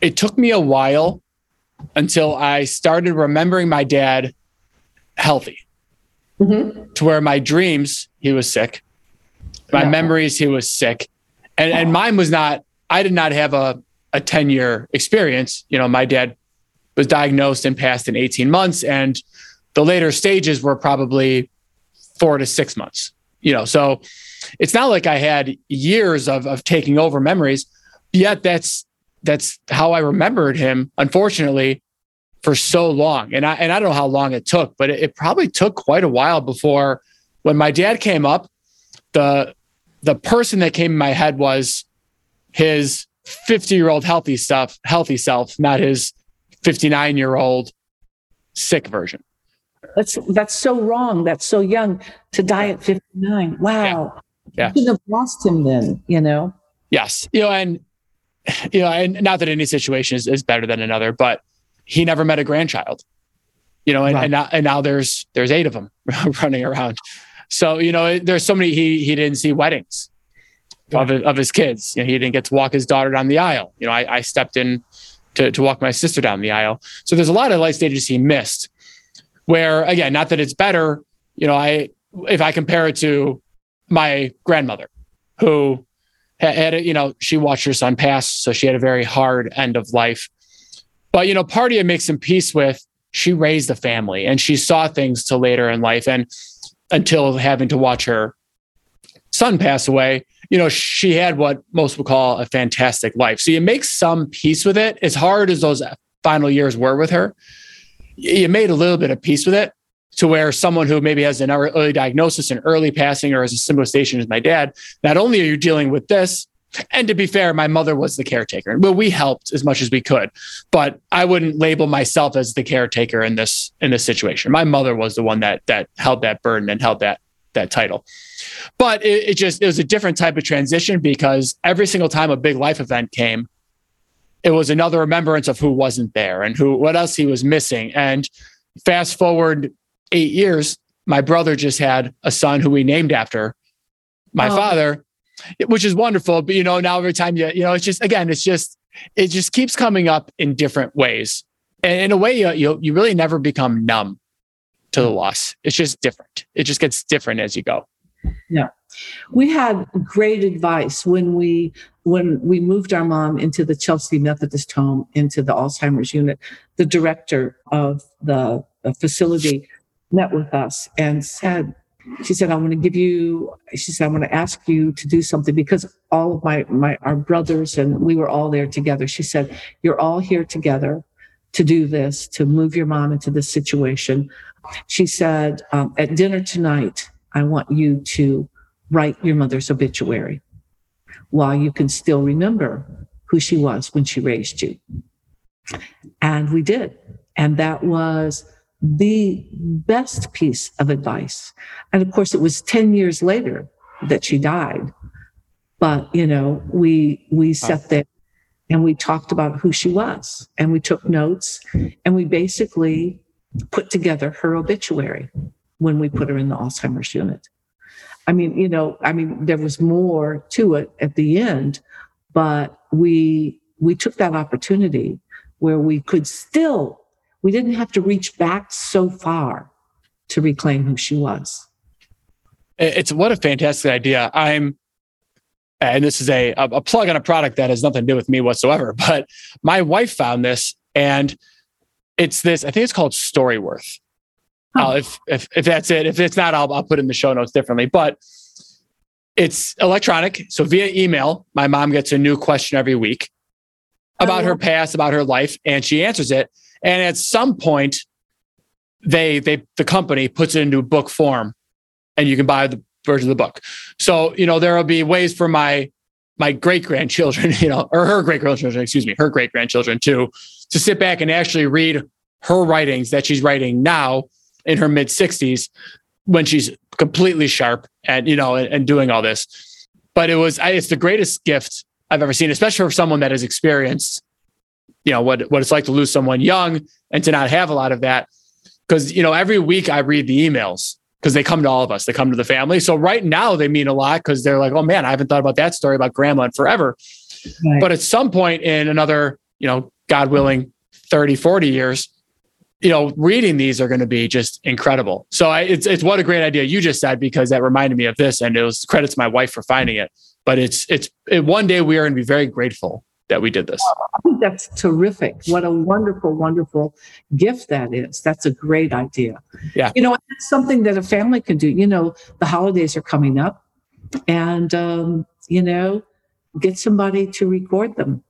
[SPEAKER 1] it took me a while until I started remembering my dad healthy mm-hmm. to where my dreams, he was sick. My yeah. memories, he was sick. And, and mine was not, I did not have a, a 10 year experience. You know, my dad was diagnosed and passed in 18 months. And the later stages were probably four to six months. You know, so it's not like I had years of of taking over memories. Yet that's that's how I remembered him. Unfortunately, for so long, and I and I don't know how long it took, but it, it probably took quite a while before when my dad came up. The the person that came in my head was his 50 year old healthy stuff, healthy self, not his 59 year old sick version.
[SPEAKER 2] That's that's so wrong. That's so young to die at 59. Wow. Yeah. yeah. You have lost him then, you know?
[SPEAKER 1] Yes. You know, and you know, and not that any situation is, is better than another, but he never met a grandchild. You know, and, right. and now and now there's there's eight of them *laughs* running around. So, you know, there's so many he he didn't see weddings of, of his kids. You know, he didn't get to walk his daughter down the aisle. You know, I, I stepped in to, to walk my sister down the aisle. So there's a lot of life stages he missed where again, not that it's better, you know, I if I compare it to my grandmother who had, a, you know, she watched her son pass, so she had a very hard end of life. But you know, part of it makes some peace with she raised a family and she saw things to later in life. And until having to watch her son pass away, you know, she had what most would call a fantastic life. So you make some peace with it. As hard as those final years were with her, you made a little bit of peace with it to where someone who maybe has an early diagnosis and early passing or has a similar station as my dad, not only are you dealing with this, and to be fair, my mother was the caretaker. Well, we helped as much as we could, but I wouldn't label myself as the caretaker in this in this situation. My mother was the one that that held that burden and held that that title. But it, it just it was a different type of transition because every single time a big life event came, it was another remembrance of who wasn't there and who what else he was missing. And fast forward eight years, my brother just had a son who we named after my oh. father, which is wonderful. But you know, now every time you, you know, it's just again, it's just it just keeps coming up in different ways. And in a way, you you, you really never become numb to the loss. It's just different. It just gets different as you go.
[SPEAKER 2] Yeah. We had great advice when we when we moved our mom into the Chelsea Methodist home into the Alzheimer's unit. The director of the, facility met with us and said, she said, I want to give you, she said, I want to ask you to do something because all of my, my, our brothers and we were all there together. She said, you're all here together to do this, to move your mom into this situation. She said, um, at dinner tonight, I want you to write your mother's obituary while you can still remember who she was when she raised you. And we did. And that was the best piece of advice. And of course, it was 10 years later that she died. But, you know, we, we sat there and we talked about who she was and we took notes and we basically put together her obituary when we put her in the Alzheimer's unit. I mean, you know, I mean, there was more to it at the end, but we, we took that opportunity where we could still we didn't have to reach back so far to reclaim who she was.
[SPEAKER 1] It's what a fantastic idea. I'm, and this is a, a plug on a product that has nothing to do with me whatsoever, *laughs* but my wife found this and it's this, I think it's called Storyworth. *laughs* Huh. Uh, if, if, if that's it, if it's not, I'll, I'll put in the show notes differently, but it's electronic. So via email, my mom gets a new question every week about oh. her past, about her life, and she answers it. And at some point, they they the company puts it into book form, and you can buy the version of the book. So you know there will be ways for my my great grandchildren, *laughs* you know, or her great grandchildren, excuse me, her great grandchildren to to sit back and actually read her writings that she's writing now in her mid 60s when she's completely sharp and you know and, and doing all this. But it was it's the greatest gift I've ever seen, especially for someone that has experienced you know what what it's like to lose someone young and to not have a lot of that because you know every week i read the emails because they come to all of us they come to the family so right now they mean a lot because they're like oh man i haven't thought about that story about grandma in forever right. but at some point in another you know god willing 30 40 years you know reading these are going to be just incredible so I, it's it's what a great idea you just said because that reminded me of this and it was credits my wife for finding it but it's it's it, one day we are going to be very grateful that we did this.
[SPEAKER 2] I think that's terrific. What a wonderful, wonderful gift that is. That's a great idea.
[SPEAKER 1] Yeah.
[SPEAKER 2] You know, it's something that a family can do. You know, the holidays are coming up and, um, you know, get somebody to record them.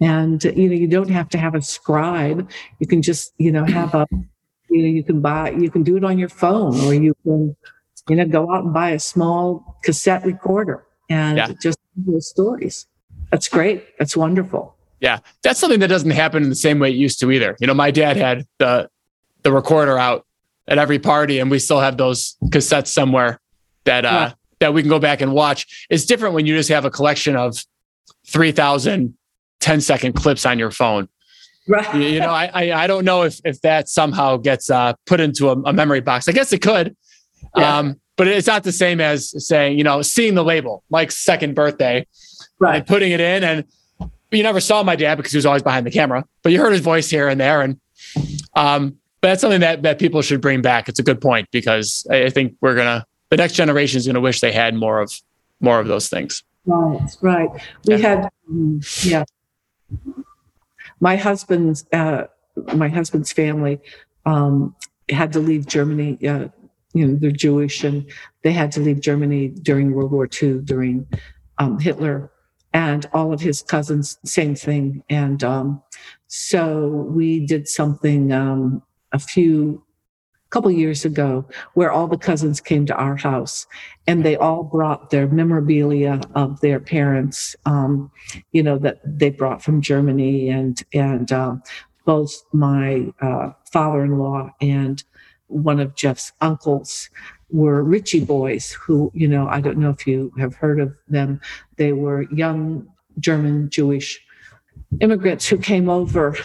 [SPEAKER 2] And, you know, you don't have to have a scribe. You can just, you know, have a, you know, you can buy, you can do it on your phone or you can, you know, go out and buy a small cassette recorder and yeah. just hear stories. That's great. That's wonderful.
[SPEAKER 1] Yeah, that's something that doesn't happen in the same way it used to either. You know, my dad had the the recorder out at every party, and we still have those cassettes somewhere that uh, yeah. that we can go back and watch. It's different when you just have a collection of 3,000 10 second clips on your phone. Right. You, know, I, I, I don't know if if that somehow gets uh, put into a, a memory box. I guess it could. Yeah. Um, but it's not the same as saying, you know, seeing the label, Mike's second birthday right. and putting it in. And you never saw my dad because he was always behind the camera, but you heard his voice here and there. And um, but that's something that that people should bring back. It's a good point because I think we're gonna the next generation is gonna wish they had more of more of those things.
[SPEAKER 2] Right, right. We yeah. had yeah. My husband's uh, my husband's family um, had to leave Germany uh, you know, they're Jewish and they had to leave Germany during World War II, during um, Hitler. And all of his cousins, same thing. And um, so we did something um, a few couple years ago where all the cousins came to our house and they all brought their memorabilia of their parents um, you know that they brought from germany and and uh, both my uh, father-in-law and one of jeff's uncles were ritchie boys who you know i don't know if you have heard of them. They were young german jewish immigrants who came over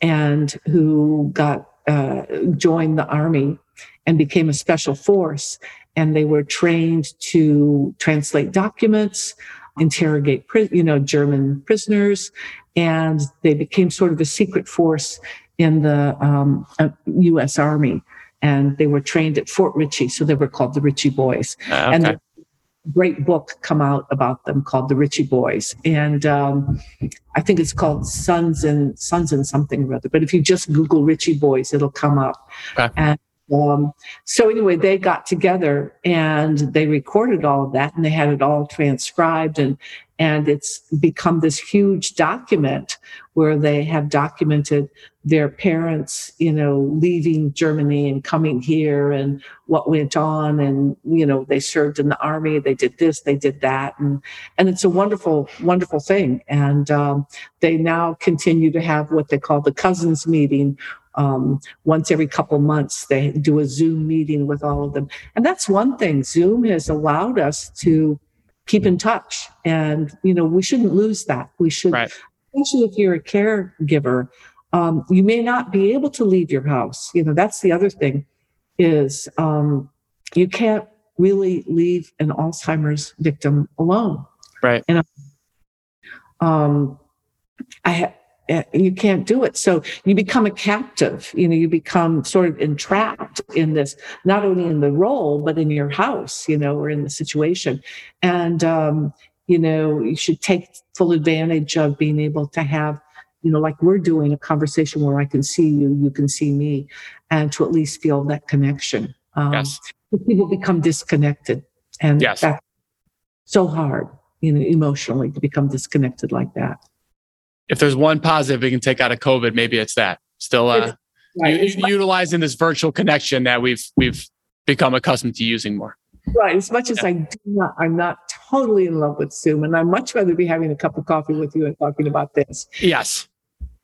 [SPEAKER 2] and who got uh, joined the army and became a special force. And they were trained to translate documents, interrogate, you know, German prisoners, and they became sort of a secret force in the um, uh, U.S. Army. And they were trained at Fort Ritchie, so they were called the Ritchie Boys.
[SPEAKER 1] Uh, okay.
[SPEAKER 2] And great book come out about them called the Ritchie Boys, and um, I think it's called Sons and Sons and something or other. But if you just Google Ritchie Boys, it'll come up. Okay. And um, so anyway, they got together and they recorded all of that, and they had it all transcribed, and and it's become this huge document where they have documented their parents, you know, leaving Germany and coming here and what went on. And, you know, they served in the army, they did this, they did that. And, and it's a wonderful, wonderful thing. And um, they now continue to have what they call the cousins meeting. Um, once every couple months, they do a Zoom meeting with all of them. And that's one thing. Zoom has allowed us to keep in touch. And, you know, we shouldn't lose that. We should, right. especially if you're a caregiver, um, you may not be able to leave your house. You know, that's the other thing is um, you can't really leave an Alzheimer's victim alone.
[SPEAKER 1] Right.
[SPEAKER 2] And um, I you can't do it. So you become a captive. You know, you become sort of entrapped in this, not only in the role but in your house. You know, or in the situation, and um, you know you should take full advantage of being able to have you know, like we're doing a conversation where I can see you, you can see me, and to at least feel that connection.
[SPEAKER 1] Um, yes.
[SPEAKER 2] People become disconnected, and
[SPEAKER 1] yes.
[SPEAKER 2] that's so hard, you know, emotionally to become disconnected like that.
[SPEAKER 1] If there's one positive we can take out of COVID, maybe it's that. Still, uh, right. u- utilizing this virtual connection that we've we've become accustomed to using more.
[SPEAKER 2] Right. As much as yeah. I do not, I'm not totally in love with Zoom, and I'd much rather be having a cup of coffee with you and talking about this.
[SPEAKER 1] Yes.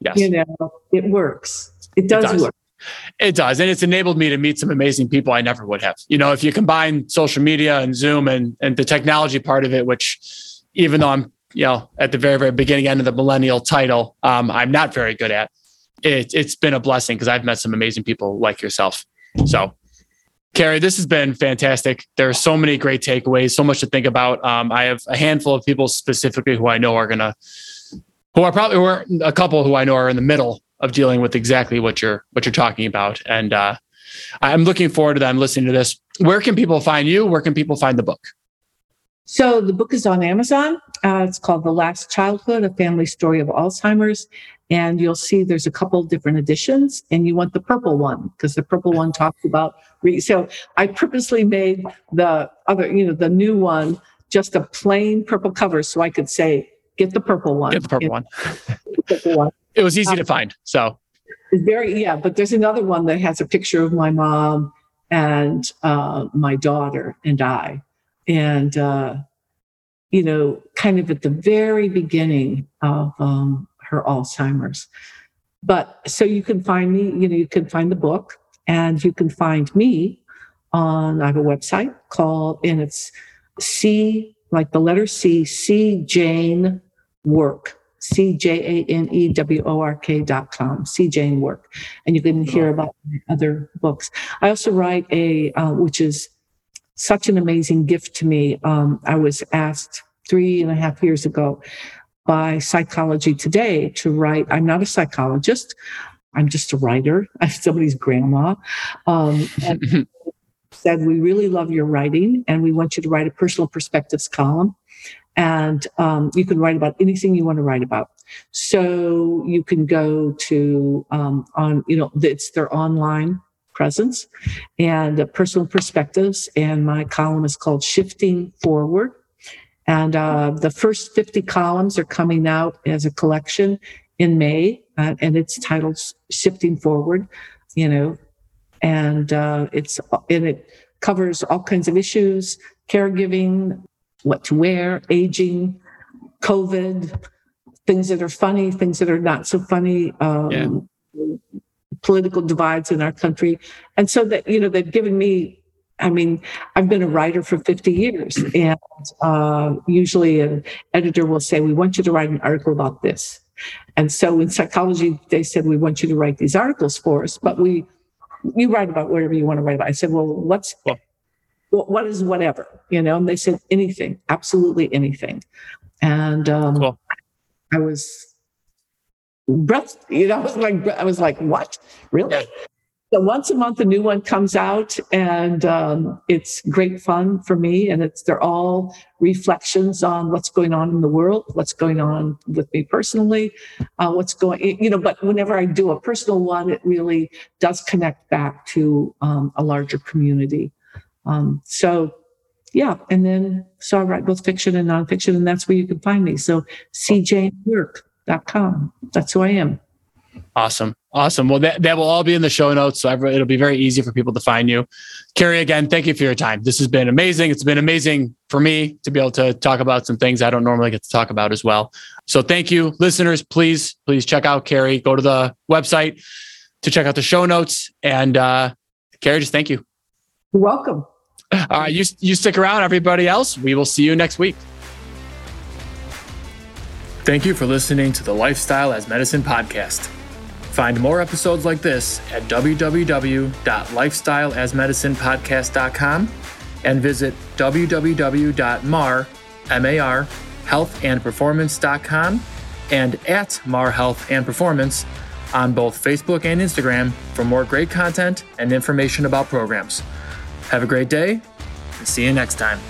[SPEAKER 1] Yes.
[SPEAKER 2] You know, it works. It does, it does, work.
[SPEAKER 1] It does. And it's enabled me to meet some amazing people I never would have. You know, if you combine social media and Zoom and, and the technology part of it, which even though I'm, you know, at the very, very beginning end of the millennial title, um, I'm not very good at, it, it's been a blessing because I've met some amazing people like yourself. So, Carrie, this has been fantastic. There are so many great takeaways, so much to think about. Um, I have a handful of people specifically who I know are going to who are probably are a couple who I know are in the middle of dealing with exactly what you're what you're talking about. And uh, I'm looking forward to them listening to this. Where can people find you? Where can people find the book?
[SPEAKER 2] So the book is on Amazon. Uh, it's called The Last Childhood: A Family Story of Alzheimer's. And you'll see there's a couple different editions, and you want the purple one because the purple one talks about. Re- so I purposely made the other, you know, the new one just a plain purple cover, so I could say Get the purple one.
[SPEAKER 1] Get the purple one. *laughs* purple one. It was easy um, to find. So
[SPEAKER 2] it's very yeah, but there's another one that has a picture of my mom and uh, my daughter and I, and uh, you know, kind of at the very beginning of um, her Alzheimer's. But so you can find me. You know, you can find the book, and you can find me on. I have a website called, and it's C like the letter C, C Jane work c-j-a-n-e-w-o-r-k dot com c-jane work and you can hear about other books i also write a uh, which is such an amazing gift to me um, i was asked three and a half years ago by psychology today to write i'm not a psychologist i'm just a writer *laughs* i'm somebody's grandma um, and *laughs* said we really love your writing and we want you to write a personal perspectives column and um, you can write about anything you want to write about. So you can go to um, on you know it's their online presence and uh, personal perspectives. And my column is called Shifting Forward. And uh, the first 50 columns are coming out as a collection in May, uh, and it's titled Shifting Forward, you know, and uh, it's and it covers all kinds of issues: caregiving, what to wear, aging, COVID, things that are funny, things that are not so funny. Um, yeah. Political divides in our country, and so that you know they've given me I mean, I've been a writer for 50 years, and uh, usually an editor will say, We want you to write an article about this. And so in psychology, they said, We want you to write these articles for us, but we, you write about whatever you want to write about. I said, Well, what's, what is whatever? You know, and they said, Anything, absolutely anything. And um, cool. I was breath, you know, I was *laughs* like, I was like, What? Really? So once a month, a new one comes out, and um, it's great fun for me. And it's they're all reflections on what's going on in the world, what's going on with me personally, uh, what's going, you know. But whenever I do a personal one, it really does connect back to um, a larger community. Um, so, yeah, and then so I write both fiction and nonfiction, and that's where you can find me. So cjwork.com. That's who I am.
[SPEAKER 1] Awesome. Awesome. Well, that, that will all be in the show notes. So it'll be very easy for people to find you. Carrie, again, thank you for your time. This has been amazing. It's been amazing for me to be able to talk about some things I don't normally get to talk about as well. So thank you, listeners. Please, please check out Carrie. Go to the website to check out the show notes. And uh, Carrie, just thank you.
[SPEAKER 2] You're welcome.
[SPEAKER 1] All right. You, you stick around, everybody else. We will see you next week. Thank you for listening to the Lifestyle as Medicine podcast. Find more episodes like this at www.lifestyleasmedicinepodcast.com and visit www.mar, M-A-R, healthandperformance.com and at Mar Health and Performance on both Facebook and Instagram for more great content and information about programs. Have a great day and see you next time.